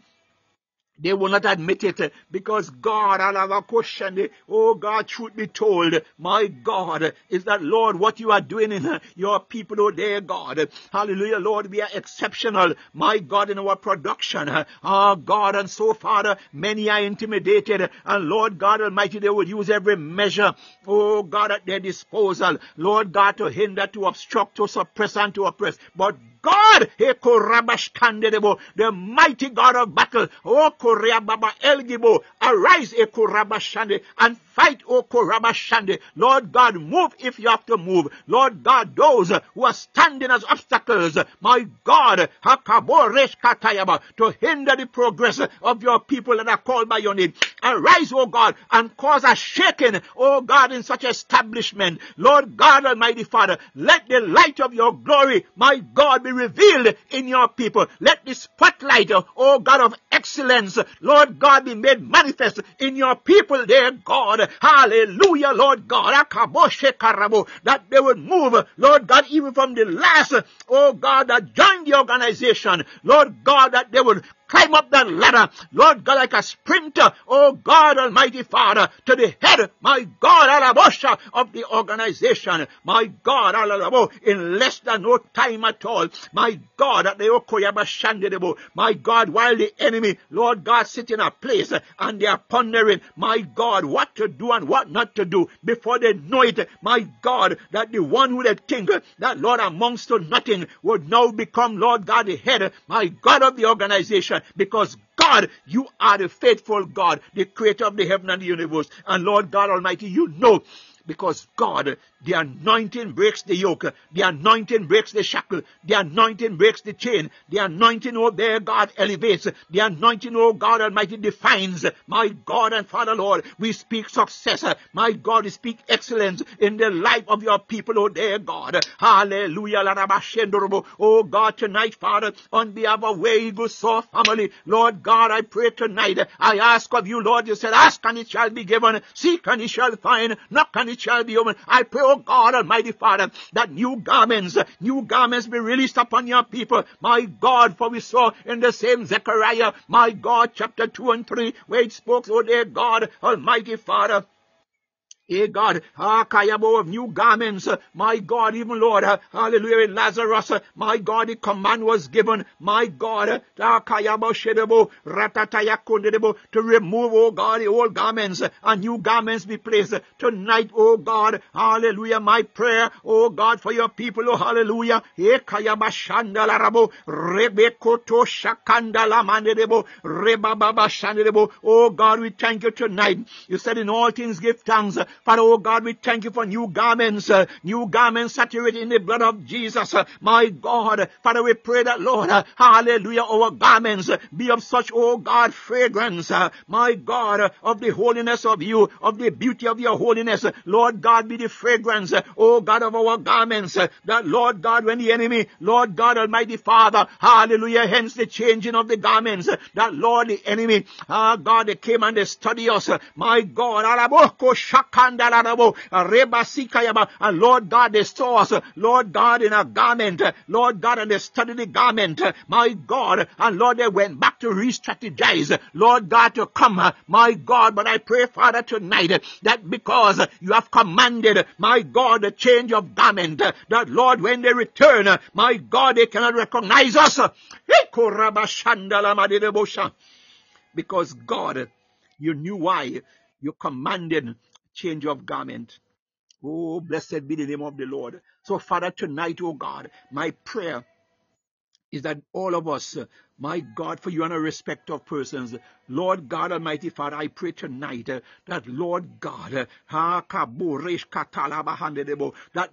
they will not admit it because God, and our question oh God, truth be told, my God, is that Lord, what you are doing in your people, oh dear God. Hallelujah, Lord, we are exceptional, my God, in our production. Oh God, and so Father, many are intimidated and Lord God Almighty, they will use every measure, oh God, at their disposal. Lord God, to hinder, to obstruct, to suppress and to oppress. But God, the mighty God of battle, O Korea Baba Elgibo, arise and fight, O Korabashande. Lord God, move if you have to move. Lord God, those who are standing as obstacles, my God, to hinder the progress of your people that are called by your name. Arise, O God, and cause a shaking, O God, in such establishment. Lord God Almighty Father, let the light of your glory, my God, be revealed in your people. Let the spotlight, O God of excellence, Lord God, be made manifest in your people, dear God. Hallelujah, Lord God. That they would move, Lord God, even from the last, oh God, that joined the organization. Lord God, that they would climb up that ladder, Lord God, like a sprinter, oh God Almighty Father, to the head, my God, Alabosha, of the organization, my God, in less than no time at all, my God, at the Okoyabashandebo, my God, while the enemy, Lord God, sit in a place and they are pondering, my God, what to do and what not to do before they know it, my God, that the one who they think that Lord amongst to nothing would now become, Lord God, the head, my God of the organization because God, you are the faithful God, the creator of the heaven and the universe. And Lord God Almighty, you know because God, the anointing breaks the yoke, the anointing breaks the shackle, the anointing breaks the chain, the anointing, oh there, God elevates, the anointing, oh God Almighty defines, my God and Father Lord, we speak success, my God, we speak excellence in the life of your people, oh there, God, hallelujah, oh God, tonight, Father, on behalf of Where Eagle Soar family, Lord God, I pray tonight, I ask of you, Lord, you said, ask and it shall be given, seek and it shall find, knock and it it shall be open. I pray, oh God Almighty Father, that new garments, new garments be released upon your people. My God, for we saw in the same Zechariah, my God, chapter 2 and 3, where it spoke, oh dear God, Almighty Father, Hey God, ah, Kayabo of new garments, my God, even Lord, hallelujah, Lazarus, my God, the command was given, my God, ah, Kayabo Shedebo, Ratatayakundebo, to remove, oh God, the old garments, and new garments be placed tonight, oh God, hallelujah, my prayer, oh God, for your people, oh hallelujah, Hey Kayaba Shandalarabo, Rebekoto Shakandala Mandebo, Rebababa Shandebo, oh God, we thank you tonight. You said in all things give thanks, Father, oh God, we thank you for new garments, uh, new garments saturated in the blood of Jesus. Uh, my God, Father, we pray that, Lord, uh, hallelujah, our garments be of such, oh God, fragrance, my God, of the holiness of you, of the beauty of your holiness. Lord God, be the fragrance, oh God, of our garments. That, Lord God, when the enemy, Lord God, Almighty Father, hallelujah, hence the changing of the garments, that, Lord, the enemy, ah, God, they came and they study us. My God, Alaboko Shaka And Lord God, they us, Lord God, in a garment, Lord God, and they studied the garment, my God, and Lord, they went back to re-strategize, Lord God, to come, my God, but I pray, Father, tonight, that because you have commanded, my God, the change of garment, that Lord, when they return, my God, they cannot recognize us. Because God, you knew why you commanded change of garment. Oh, blessed be the name of the Lord. So, Father, tonight, oh God, my prayer is that all of us, my God, for you and a respect of persons, Lord God Almighty Father, I pray tonight uh, that Lord God, uh, that,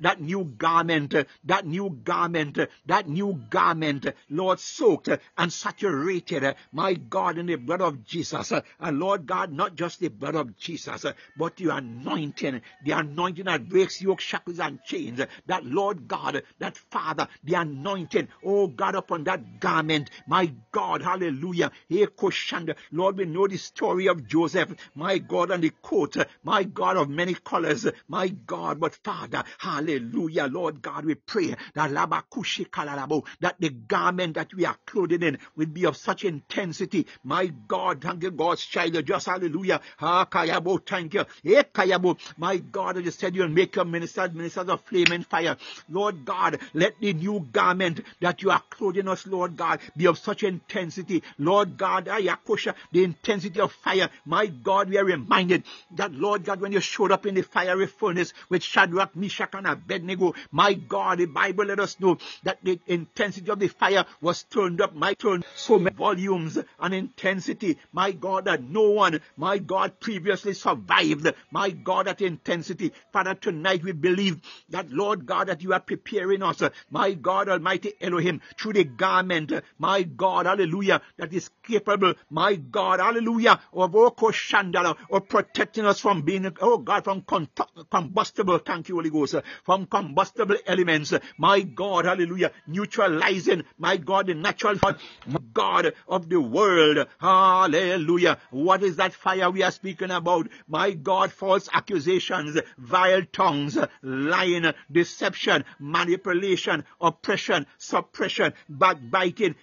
that new garment, uh, that new garment, uh, that new garment, uh, Lord, soaked uh, and saturated, my God, in the blood of Jesus. and Lord God, not just the blood of Jesus, but the anointing, the anointing that breaks yoke, shackles, and chains. that Lord God, that Father, the anointing, oh God, upon that garment, my God, hallelujah. Lord, Lord, we know the story of Joseph, my God, and the coat, my God, of many colors, my God, but Father, hallelujah, Lord God, we pray that that the garment that we are clothed in will be of such intensity, my God, thank you, God's child, just hallelujah, ha kayabo, thank you, my God, as you said, you'll make your ministers ministers of flame and fire, Lord God, let the new garment that you are clothing us, Lord God, be of such intensity, Lord God, Ayakosha, the intensity of fire. My God, we are reminded that, Lord God, when you showed up in the fiery furnace with Shadrach, Meshach, and Abednego, my God, the Bible let us know that the intensity of the fire was turned up, my turn, so many volumes and intensity, my God, that no one, my God, previously survived, my God, that intensity. Father, tonight we believe that, Lord God, that you are preparing us, my God, Almighty Elohim, through the garment, my God, hallelujah, that is capable, my God, God, hallelujah, of Okoshandala, oh, of protecting us from being, oh God, from combustible, thank you, Holy Ghost, from combustible elements, my God, hallelujah, neutralizing, my God, the natural God of the world, hallelujah. What is that fire we are speaking about? My God, false accusations, vile tongues, lying, deception, manipulation, oppression, suppression, backbiting,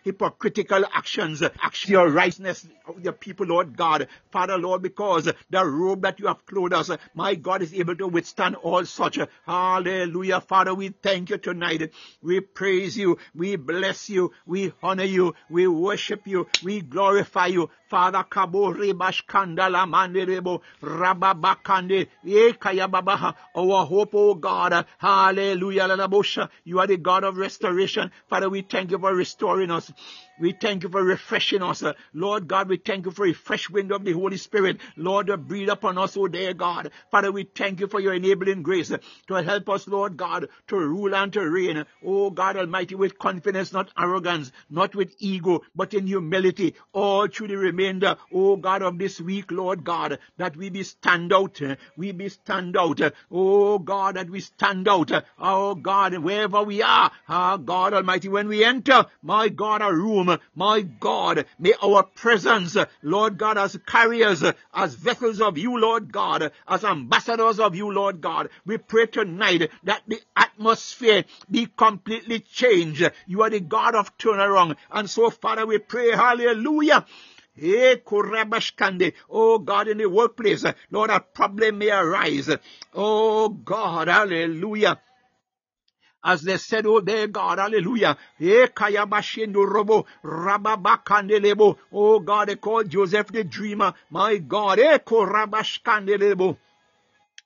hypocritical actions, action, your righteousness, of your people, Lord God. Father, Lord, because the robe that you have clothed us, my God, is able to withstand all such. Hallelujah. Father, we thank you tonight. We praise you. We bless you. We honor you. We worship you. We glorify you. Father, Kabo Rebash Kandala Manderebo Rababakande Ekaya Babaha. Our hope, oh God. Hallelujah. You are the God of restoration. Father, we thank you for restoring us. We thank you for refreshing us. Uh, Lord God, we thank you for a fresh wind of the Holy Spirit. Lord, breathe upon us, oh dear God. Father, we thank you for your enabling grace uh, to help us, Lord God, to rule and to reign. Oh God Almighty, with confidence, not arrogance, not with ego, but in humility, all through the remainder, oh God, of this week, Lord God, that we be stand out. Uh, we be stand out. Oh God, that we stand out. Oh God, wherever we are, oh God Almighty, when we enter, my God, a room, my God, may our presence, Lord God, as carriers, as vessels of you, Lord God, as ambassadors of you, Lord God, we pray tonight that the atmosphere be completely changed. You are the God of turnaround. And so, Father, we pray, hallelujah. Eh, oh God, in the workplace, Lord, a problem may arise. Oh God, hallelujah as they said, Oh, their God, hallelujah. Eh, oh God, they called Joseph the dreamer. My God, eh,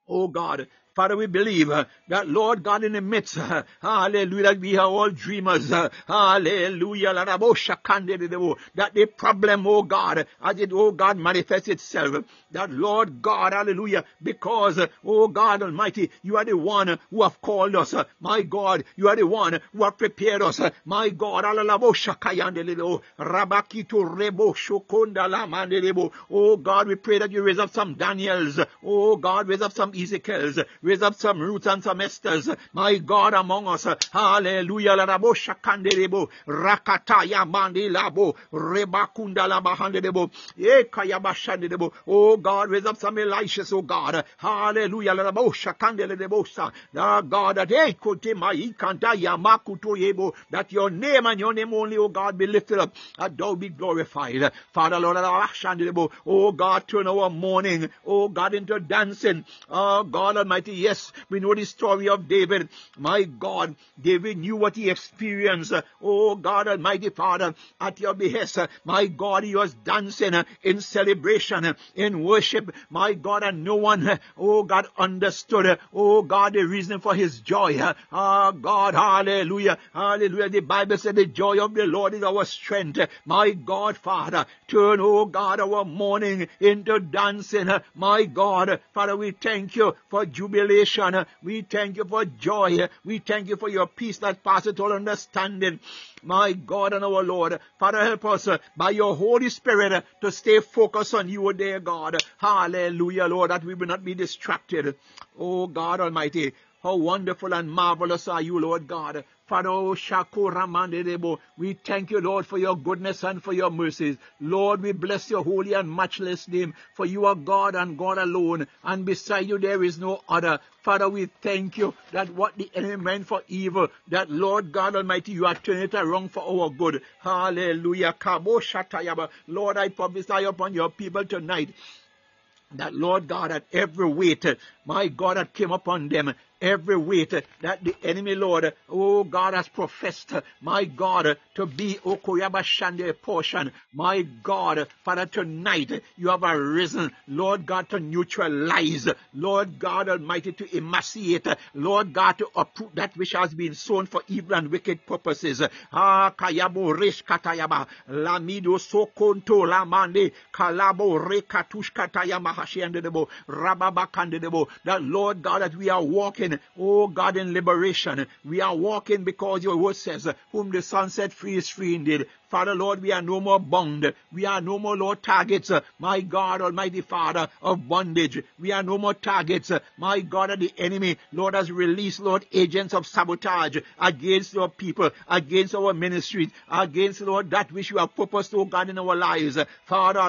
Oh God, Father, we believe uh, that, Lord God, in the midst, uh, hallelujah, that we are all dreamers, uh, hallelujah, that the problem, oh God, as it, oh God, manifests itself, that, Lord God, hallelujah, because, oh God Almighty, you are the one who have called us, my God, you are the one who have prepared us, my God, oh God, we pray that you raise up some Daniels, oh God, raise up some Ezekiels, Raise up some Ruths and some Esthers, my God, among us. Hallelujah. Larabo shakanderebo. Rakataya mandi labo. Rebakunda labahandebo. Ekayabashandebo. Oh God, raise up some Elishas, oh God. Hallelujah. Larabo shakandelebo. God, that that your name and your name only, oh God, be lifted up, that thou be glorified. Father, Lord, oh God, turn our mourning, oh God, into dancing. Oh God Almighty, yes, we know the story of David. My God, David knew what he experienced. Oh God Almighty Father, at your behest, my God, he was dancing in celebration, in worship. My God, and no one, oh God, understood, oh God, the reason for his joy. Ah, God, hallelujah, hallelujah. The Bible said the joy of the Lord is our strength. My God, Father, turn, oh God, our mourning into dancing. My God, Father, we thank you for jubilation. We thank you for joy. We thank you for your peace that passes all understanding. My God and our Lord, Father, help us by your Holy Spirit to stay focused on you, dear God. Hallelujah, Lord, that we will not be distracted. Oh God Almighty, how wonderful and marvelous are you, Lord God. Father, we thank you, Lord, for your goodness and for your mercies. Lord, we bless your holy and matchless name, for you are God and God alone, and beside you there is no other. Father, we thank you that what the enemy meant for evil, that Lord God Almighty, you are turning it around for our good. Hallelujah. Lord, I prophesy upon your people tonight that Lord God, that every weight, my God, that came upon them, every weight that the enemy, Lord, oh God, has professed, my God, to be Okoyabashande portion. My God, Father, tonight you have arisen, Lord God, to neutralize, Lord God Almighty, to emaciate, Lord God, to uproot that which has been sown for evil and wicked purposes. Ah, Kayabo Resh Katayaba, Lamido Sokonto Lamande, Kalabo Rekatush Katayama Hashiandebo, Rababakandebo, that Lord God, that we are walking oh God, in liberation. We are walking because your word says, whom the Son set free is free indeed. Father, Lord, we are no more bound. We are no more, Lord, targets, my God, Almighty Father, of bondage. We are no more targets, my God, of the enemy. Lord, has released, Lord, agents of sabotage against your people, against our ministries, against, Lord, that which you have purposed, oh God, in our lives. Father.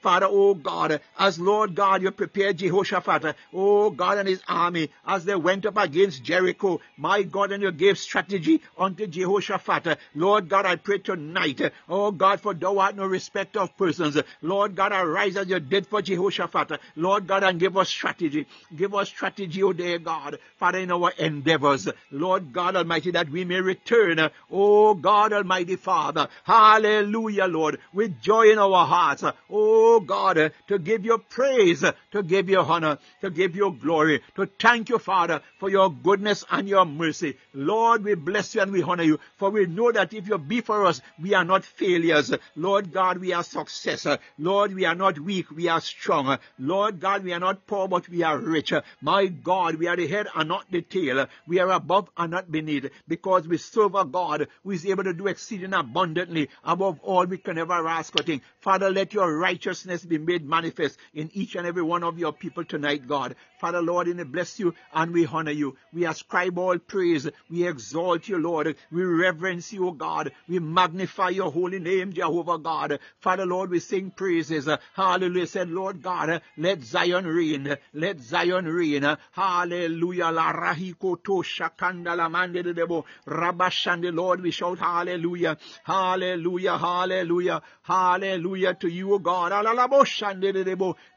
Father, oh God, as Lord God, you prepared Jehoshaphat, uh, oh God, and his army, as they went up against Jericho, my God, and you gave strategy unto Jehoshaphat. Uh, Lord God, I pray tonight, uh, oh God, for thou art no respect of persons. Lord God, arise as you did for Jehoshaphat. Lord God, and give us strategy. Give us strategy, oh dear God, Father, in our endeavors. Lord God Almighty, that we may return, oh God Almighty Father. Hallelujah, Lord, with joy in our hearts. Oh God, to give you praise, to give you honor, to give you glory, to thank you, Father, for your goodness and your mercy. Lord, we bless you and we honor you. For we know that if you be for us, we are not failures. Lord God, we are success. Lord, we are not weak, we are strong. Lord God, we are not poor, but we are rich. My God, we are the head and not the tail. We are above and not beneath because we serve a God who is able to do exceeding abundantly above all we can ever ask or think. Father, let your righteousness be made manifest in each and every one of your people tonight, God. Father, Lord, and bless you and we honor you. We ascribe all praise. We exalt you, Lord. We reverence you, God. We magnify your holy name, Jehovah God. Father, Lord, we sing praises. Hallelujah. Said, Lord God, let Zion reign. Let Zion reign. Hallelujah. La rahiko to shakanda la mande Lord, we shout hallelujah. Hallelujah. Hallelujah. Hallelujah to you, God.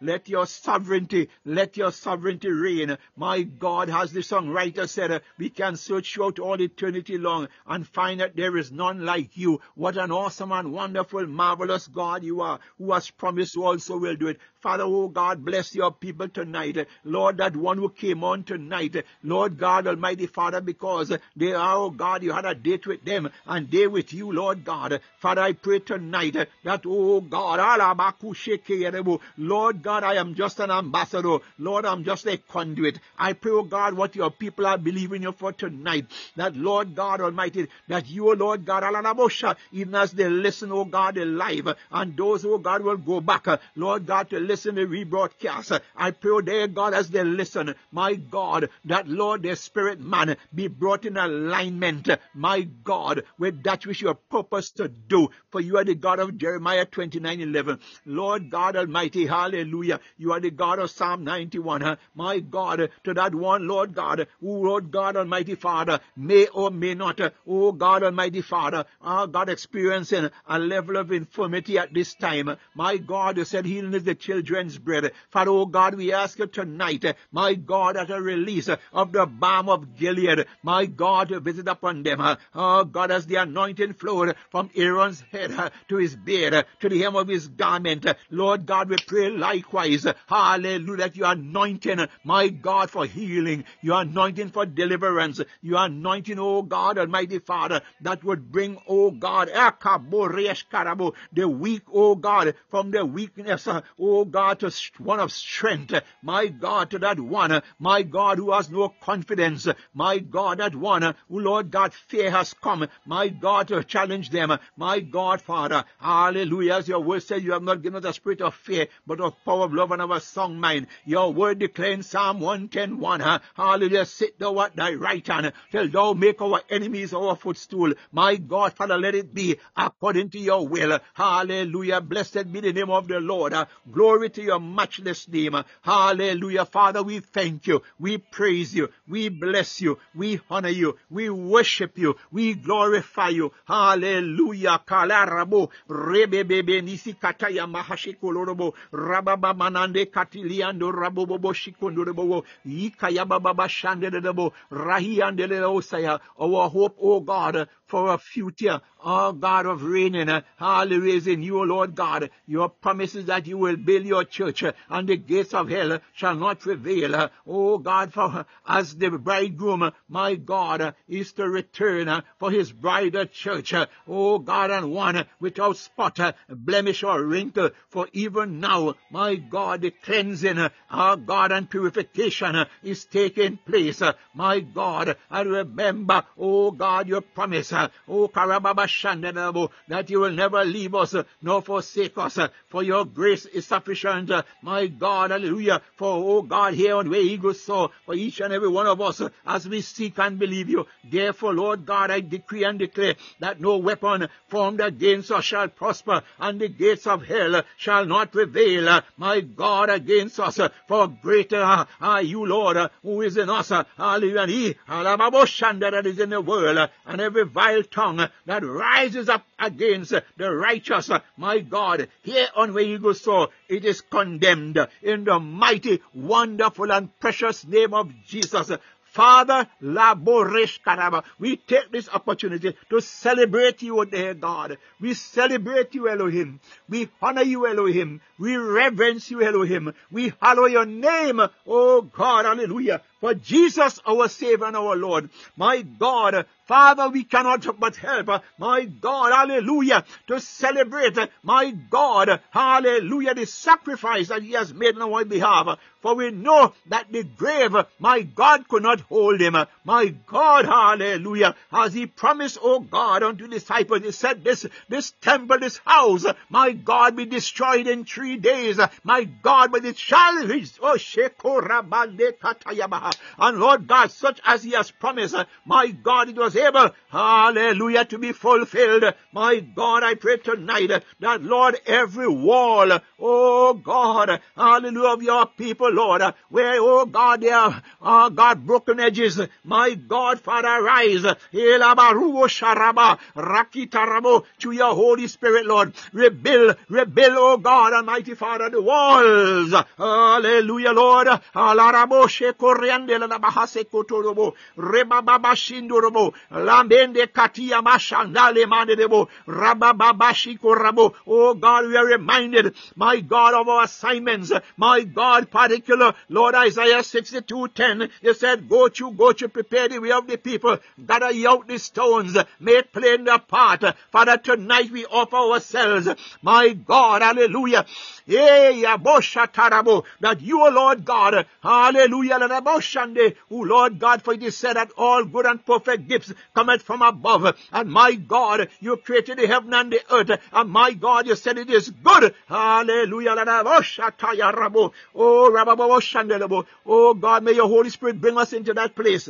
Let your sovereignty, let your sovereignty reign. My God, as the songwriter said, uh, we can search out all eternity long and find that there is none like you. What an awesome and wonderful, marvelous God you are, who has promised also will do it. Father, oh God, bless your people tonight. Lord, that one who came on tonight, Lord God Almighty Father, because they are, oh God, you had a date with them and they with you, Lord God. Father, I pray tonight that, oh God, Lord God, I am just an ambassador. Lord, I'm just a conduit. I pray, oh God, what your people are believing you for tonight. That Lord God Almighty, that you, oh Lord God, even as they listen, oh God, live, and those, oh God, will go back, Lord God, to listen to rebroadcast. I pray, oh dear God, as they listen, my God, that Lord, their spirit man be brought in alignment, my God, with that which you are purposed to do. For you are the God of Jeremiah 29 11. Lord God Almighty, hallelujah. You are the God of Psalm 91. My God, to that one, Lord God, who, Lord God Almighty Father, may or may not, uh, oh God Almighty Father, our God experiencing a level of infirmity at this time. My God, you said healing is the children's bread. Father, oh God, we ask you tonight, uh, my God, at a release of the balm of Gilead, my God, to visit upon them. Uh, oh God, as the anointing flowed from Aaron's head to his beard, to the hem of his garment. Lord God, we pray likewise, hallelujah, that you anointing, my God, for healing, you anointing for deliverance, you anointing, oh God, Almighty Father, that would bring, oh God, the weak, oh God, from the weakness, oh God, to one of strength, my God, to that one, my God, who has no confidence, my God, that one, who, Lord God, fear has come, my God, to challenge them, my God, Father, hallelujah, as your word says, you have not given us a spirit of fear, but of power, of love, and of a song mind. Your word declares Psalm 110, 1, hallelujah, sit thou at thy right hand, till thou make our enemies our footstool. My God, Father, let it be according to your will. Hallelujah. Blessed be the name of the Lord. Glory to your matchless name. Hallelujah. Father, we thank you. We praise you. We bless you. We honor you. We worship you. We glorify you. Hallelujah. Rababa manande katiliando rabobobo shikondorobo. Yikayababa shandedebo. Rahi andele osaya. Our hope, oh God, for a future, oh God of reigning, uh, hallelujah, in you, Lord God. Your promises that you will build your church uh, and the gates of hell shall not prevail. Oh God, for as the bridegroom, my God, is to return for his bridal church. Oh God, and one without spot, blemish, or wrinkle. For even now, my God, the cleansing, our God, and purification is taking place. My God, I remember, oh God, your promise oh Karababashandanabo, that you will never leave us nor forsake us, for your grace is sufficient, my God, hallelujah, for oh God, here on where eagles soar, for each and every one of us, as we seek and believe you. Therefore, Lord God, I decree and declare that no weapon formed against us shall prosper, and the gates of hell shall not prevail, my God, against us, for greater are you, Lord, who is in us, hallelujah, and he, that is in the world, and every vile tongue that rises up against the righteous, my God, here on where eagle soar it is condemned in the mighty, wonderful, and precious name of Jesus. Father, Laboresh Karaba, we take this opportunity to celebrate you, dear God. We celebrate you, Elohim. We honor you, Elohim. We reverence you, Elohim. We hallow your name, oh God, hallelujah. For Jesus, our Savior and our Lord. My God, Father, we cannot but help, my God, hallelujah, to celebrate, my God, hallelujah, the sacrifice that He has made on our behalf. For we know that the grave, my God, could not hold Him. My God, hallelujah, as He promised, oh God, unto the disciples, He said, this, this temple, this house, my God, be destroyed in three days. My God, but it shall oh. And Lord God, such as He has promised, uh, my God, it was able, hallelujah, to be fulfilled. My God, I pray tonight that, Lord, every wall, oh God, hallelujah, of your people, Lord, where, oh God, there are, oh God, broken edges, my God, Father, rise, rakitarabo, to your Holy Spirit, Lord, rebuild, rebuild, oh God, Almighty Father, the walls, hallelujah, Lord, alarabo, shekorian, La bahase kotorobo. Shindorobo. Lambende mashandale mandebo. Rabababashi korabo. Oh God, we are reminded, my God, of our assignments. My God, particular, Lord Isaiah 62:10. You said, Go to, go to, prepare the way of the people. Gather out the stones. Make plain the path. Father, tonight we offer ourselves. My God, hallelujah. That you, Lord God, hallelujah, who Lord God, for it is said that all good and perfect gifts cometh from above. And my God, you created the heaven and the earth. And my God, you said it is good. Hallelujah. Oh, oh God, may your Holy Spirit bring us into that place.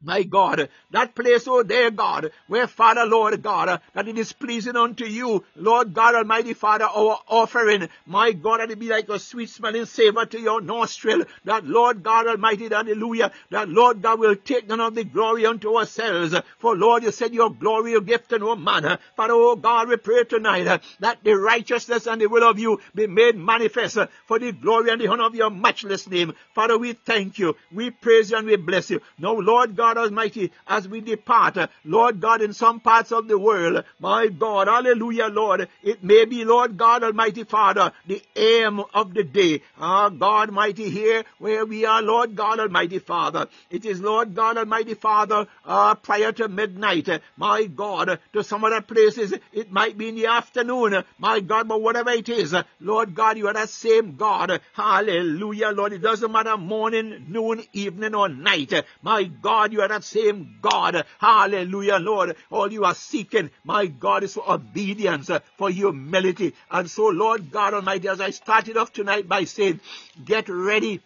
My God, that place, oh dear God, where Father, Lord God, that it is pleasing unto you, Lord God Almighty Father, our offering, my God, that it be like a sweet smelling savor to your nostril, that Lord God Almighty, hallelujah, that Lord God will take none of the glory unto ourselves, for Lord, you said your glory you gift to no man. Father, oh God, we pray tonight that the righteousness and the will of you be made manifest for the glory and the honor of your matchless name. Father, we thank you, we praise you and we bless you. Now, Lord God, God Almighty, as we depart, Lord God, in some parts of the world, my God, hallelujah, Lord, it may be, Lord God Almighty Father, the aim of the day. Ah, God Almighty, here where we are, Lord God Almighty Father. It is, Lord God Almighty Father, uh, prior to midnight, my God, to some other places, it might be in the afternoon, my God, but whatever it is, Lord God, you are that same God. Hallelujah, Lord. It doesn't matter morning, noon, evening, or night. My God, you are that same God. Hallelujah, Lord. All you are seeking, my God, is for obedience, uh, for humility. And so, Lord God Almighty, as I started off tonight by saying, get ready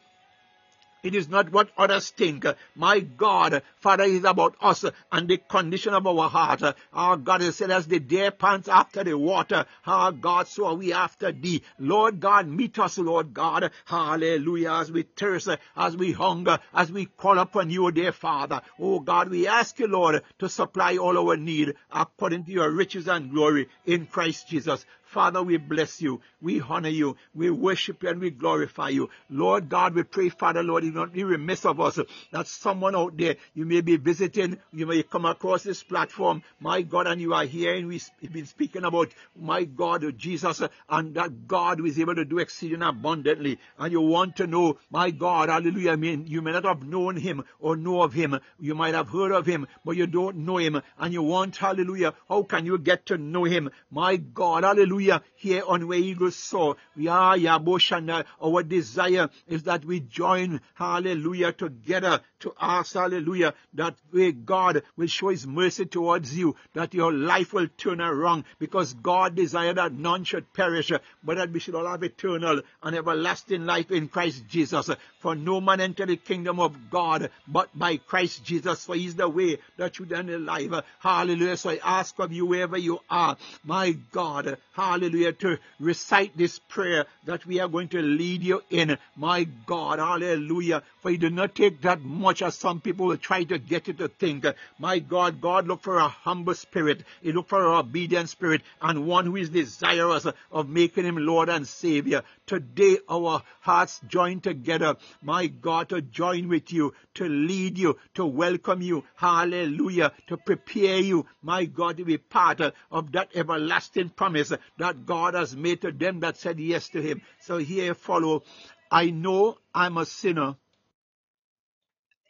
it is not what others think. My God, Father, is about us and the condition of our heart. Our God has said, as the deer pants after the water, our God, so are we after thee. Lord God, meet us, Lord God. Hallelujah. As we thirst, as we hunger, as we call upon you, dear Father. Oh God, we ask you, Lord, to supply all our need according to your riches and glory in Christ Jesus. Father, we bless you. We honor you. We worship you and we glorify you. Lord God, we pray, Father, Lord, you not be remiss of us that someone out there, you may be visiting, you may come across this platform, my God, and you are hearing, we've been speaking about, my God, Jesus, and that God is able to do exceeding abundantly. And you want to know, my God, hallelujah, I mean, you may not have known him or know of him. You might have heard of him, but you don't know him. And you want, hallelujah, how can you get to know him? My God, hallelujah hallelujah, here on Where Eagles Soar. We are Yaboshana. Our desire is that we join, hallelujah, together to ask, hallelujah, that way God will show his mercy towards you, that your life will turn around, because God desired that none should perish, but that we should all have eternal and everlasting life in Christ Jesus. For no man enter the kingdom of God but by Christ Jesus, for he is the way, the truth, and the life. Hallelujah. So I ask of you wherever you are, my God, hallelujah, to recite this prayer that we are going to lead you in. My God, hallelujah. For you do not take that much as some people will try to get you to think. My God, God look for a humble spirit. He look for an obedient spirit and one who is desirous of making him Lord and Savior. Today our hearts join together, my God, to join with you, to lead you, to welcome you. Hallelujah. To prepare you, my God, to be part of that everlasting promise that God has made to them that said yes to him. So here follow. I know I'm a sinner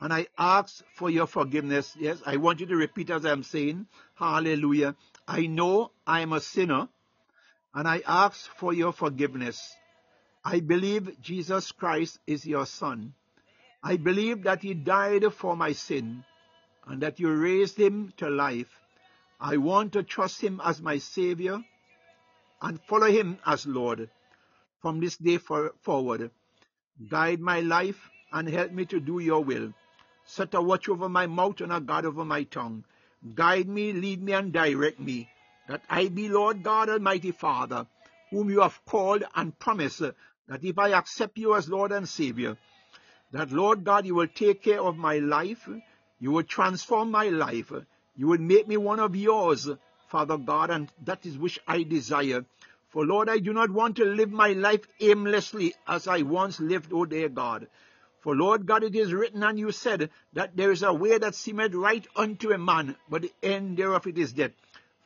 and I ask for your forgiveness. Yes, I want you to repeat as I'm saying. Hallelujah. I know I am a sinner and I ask for your forgiveness. I believe Jesus Christ is your son. I believe that he died for my sin and that you raised him to life. I want to trust him as my savior and follow him as Lord from this day for, forward. Guide my life and help me to do your will. Set a watch over my mouth and a guard over my tongue. Guide me, lead me, and direct me, that I be Lord God Almighty Father, whom you have called and promised that if I accept you as Lord and Savior, that Lord God, you will take care of my life, you will transform my life, you will make me one of yours, Father God, and that is which I desire. For Lord, I do not want to live my life aimlessly as I once lived, O dear God. For Lord God, it is written, and you said that there is a way that seemeth right unto a man, but the end thereof it is death.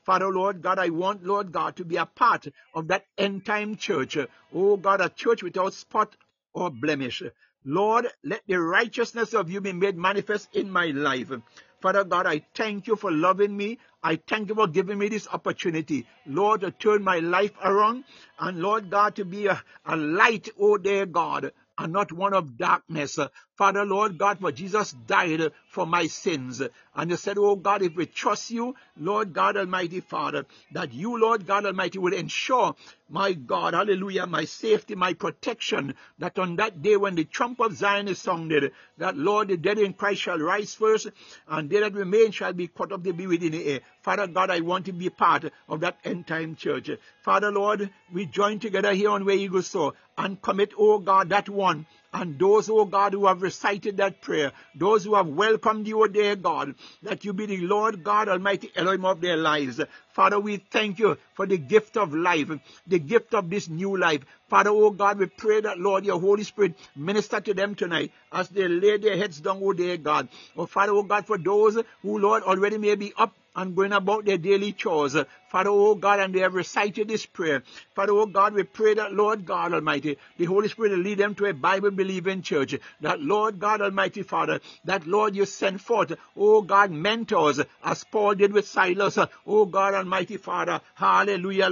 Father, oh Lord God, I want, Lord God, to be a part of that end time church. Oh God, a church without spot or blemish. Lord, let the righteousness of you be made manifest in my life. Father God, I thank you for loving me. I thank you for giving me this opportunity, Lord, to turn my life around and Lord God, to be a, a light, oh dear God, and not one of darkness. Father, Lord God, for Jesus died for my sins. And you said, Oh God, if we trust you, Lord God Almighty Father, that you, Lord God Almighty, will ensure, my God, hallelujah, my safety, my protection, that on that day when the trump of Zion is sounded, that Lord, the dead in Christ shall rise first, and they that remain shall be caught up to be within the air. Father God, I want to be part of that end time church. Father Lord, we join together here on Where Eagles Soar and commit, oh God, that one and those, oh God, who have recited that prayer, those who have welcomed you, oh dear God, that you be the Lord God Almighty Elohim of their lives. Father, we thank you for the gift of life, the gift of this new life. Father, oh God, we pray that, Lord, your Holy Spirit minister to them tonight as they lay their heads down, oh dear God. Oh Father, oh God, for those who, Lord, already may be up and going about their daily chores. Father, oh God, and they have recited this prayer. Father, oh God, we pray that, Lord God Almighty, the Holy Spirit will lead them to a Bible believing church. That, Lord God Almighty, Father, that, Lord, you send forth, oh God, mentors, as Paul did with Silas. Oh God Almighty, Father, hallelujah,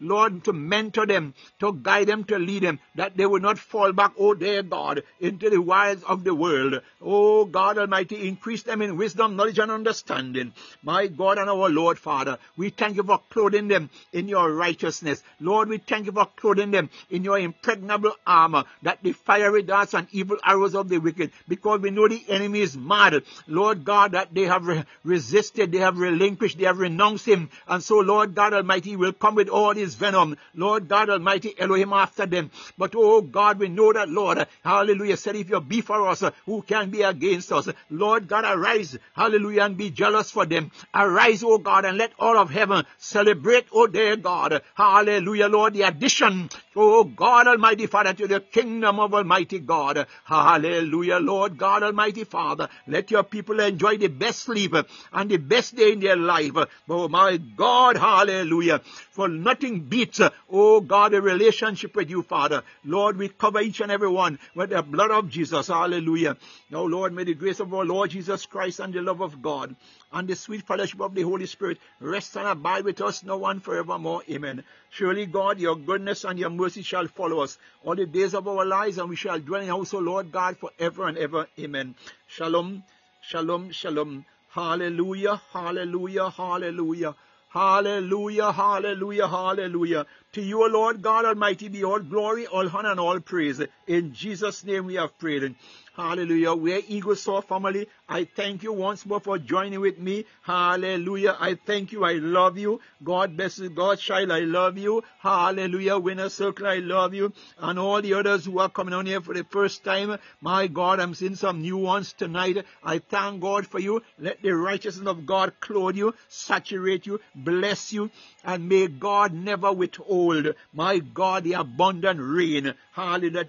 Lord, to mentor them, to guide them, to lead them, that they will not fall back, oh dear God, into the wiles of the world. Oh God Almighty, increase them in wisdom, knowledge, and understanding. My God and our Lord, Father, we thank you for clothing them in your righteousness. Lord, we thank you for clothing them in your impregnable armor, that the fiery darts and evil arrows of the wicked, because we know the enemy is mad. Lord God, that they have re- resisted, they have relinquished, they have renounced him. And so, Lord God Almighty, will come with all his venom. Lord God Almighty, Elohim after them. But, oh God, we know that, Lord, hallelujah, said, if you be for us, who can be against us? Lord God, arise, hallelujah, and be jealous for them. Arise, O God, and let all of heaven celebrate, O dear God. Hallelujah, Lord, the addition, O God Almighty Father, to the kingdom of Almighty God. Hallelujah, Lord God Almighty Father. Let your people enjoy the best sleep and the best day in their life. Oh my God, hallelujah. For nothing beats, oh God, a relationship with you, Father. Lord, we cover each and every one with the blood of Jesus. Hallelujah. Now, Lord, may the grace of our Lord Jesus Christ and the love of God and the sweet fellowship of the Holy Spirit rest and abide with us now and forevermore. Amen. Surely, God, your goodness and your mercy shall follow us all the days of our lives, and we shall dwell in the house of Lord God forever and ever. Amen. Shalom, shalom, shalom. Hallelujah, hallelujah, hallelujah. Hallelujah, hallelujah, hallelujah. To you, Lord God Almighty, be all glory, all honor, and all praise. In Jesus' name we have prayed. Hallelujah. Where Eagle Soar family. I thank you once more for joining with me. Hallelujah. I thank you. I love you. God bless you. God child, I love you. Hallelujah. Winner Circle, I love you. And all the others who are coming on here for the first time. My God, I'm seeing some new ones tonight. I thank God for you. Let the righteousness of God clothe you, saturate you, bless you, and may God never withhold, my God, the abundant rain. Hallelujah.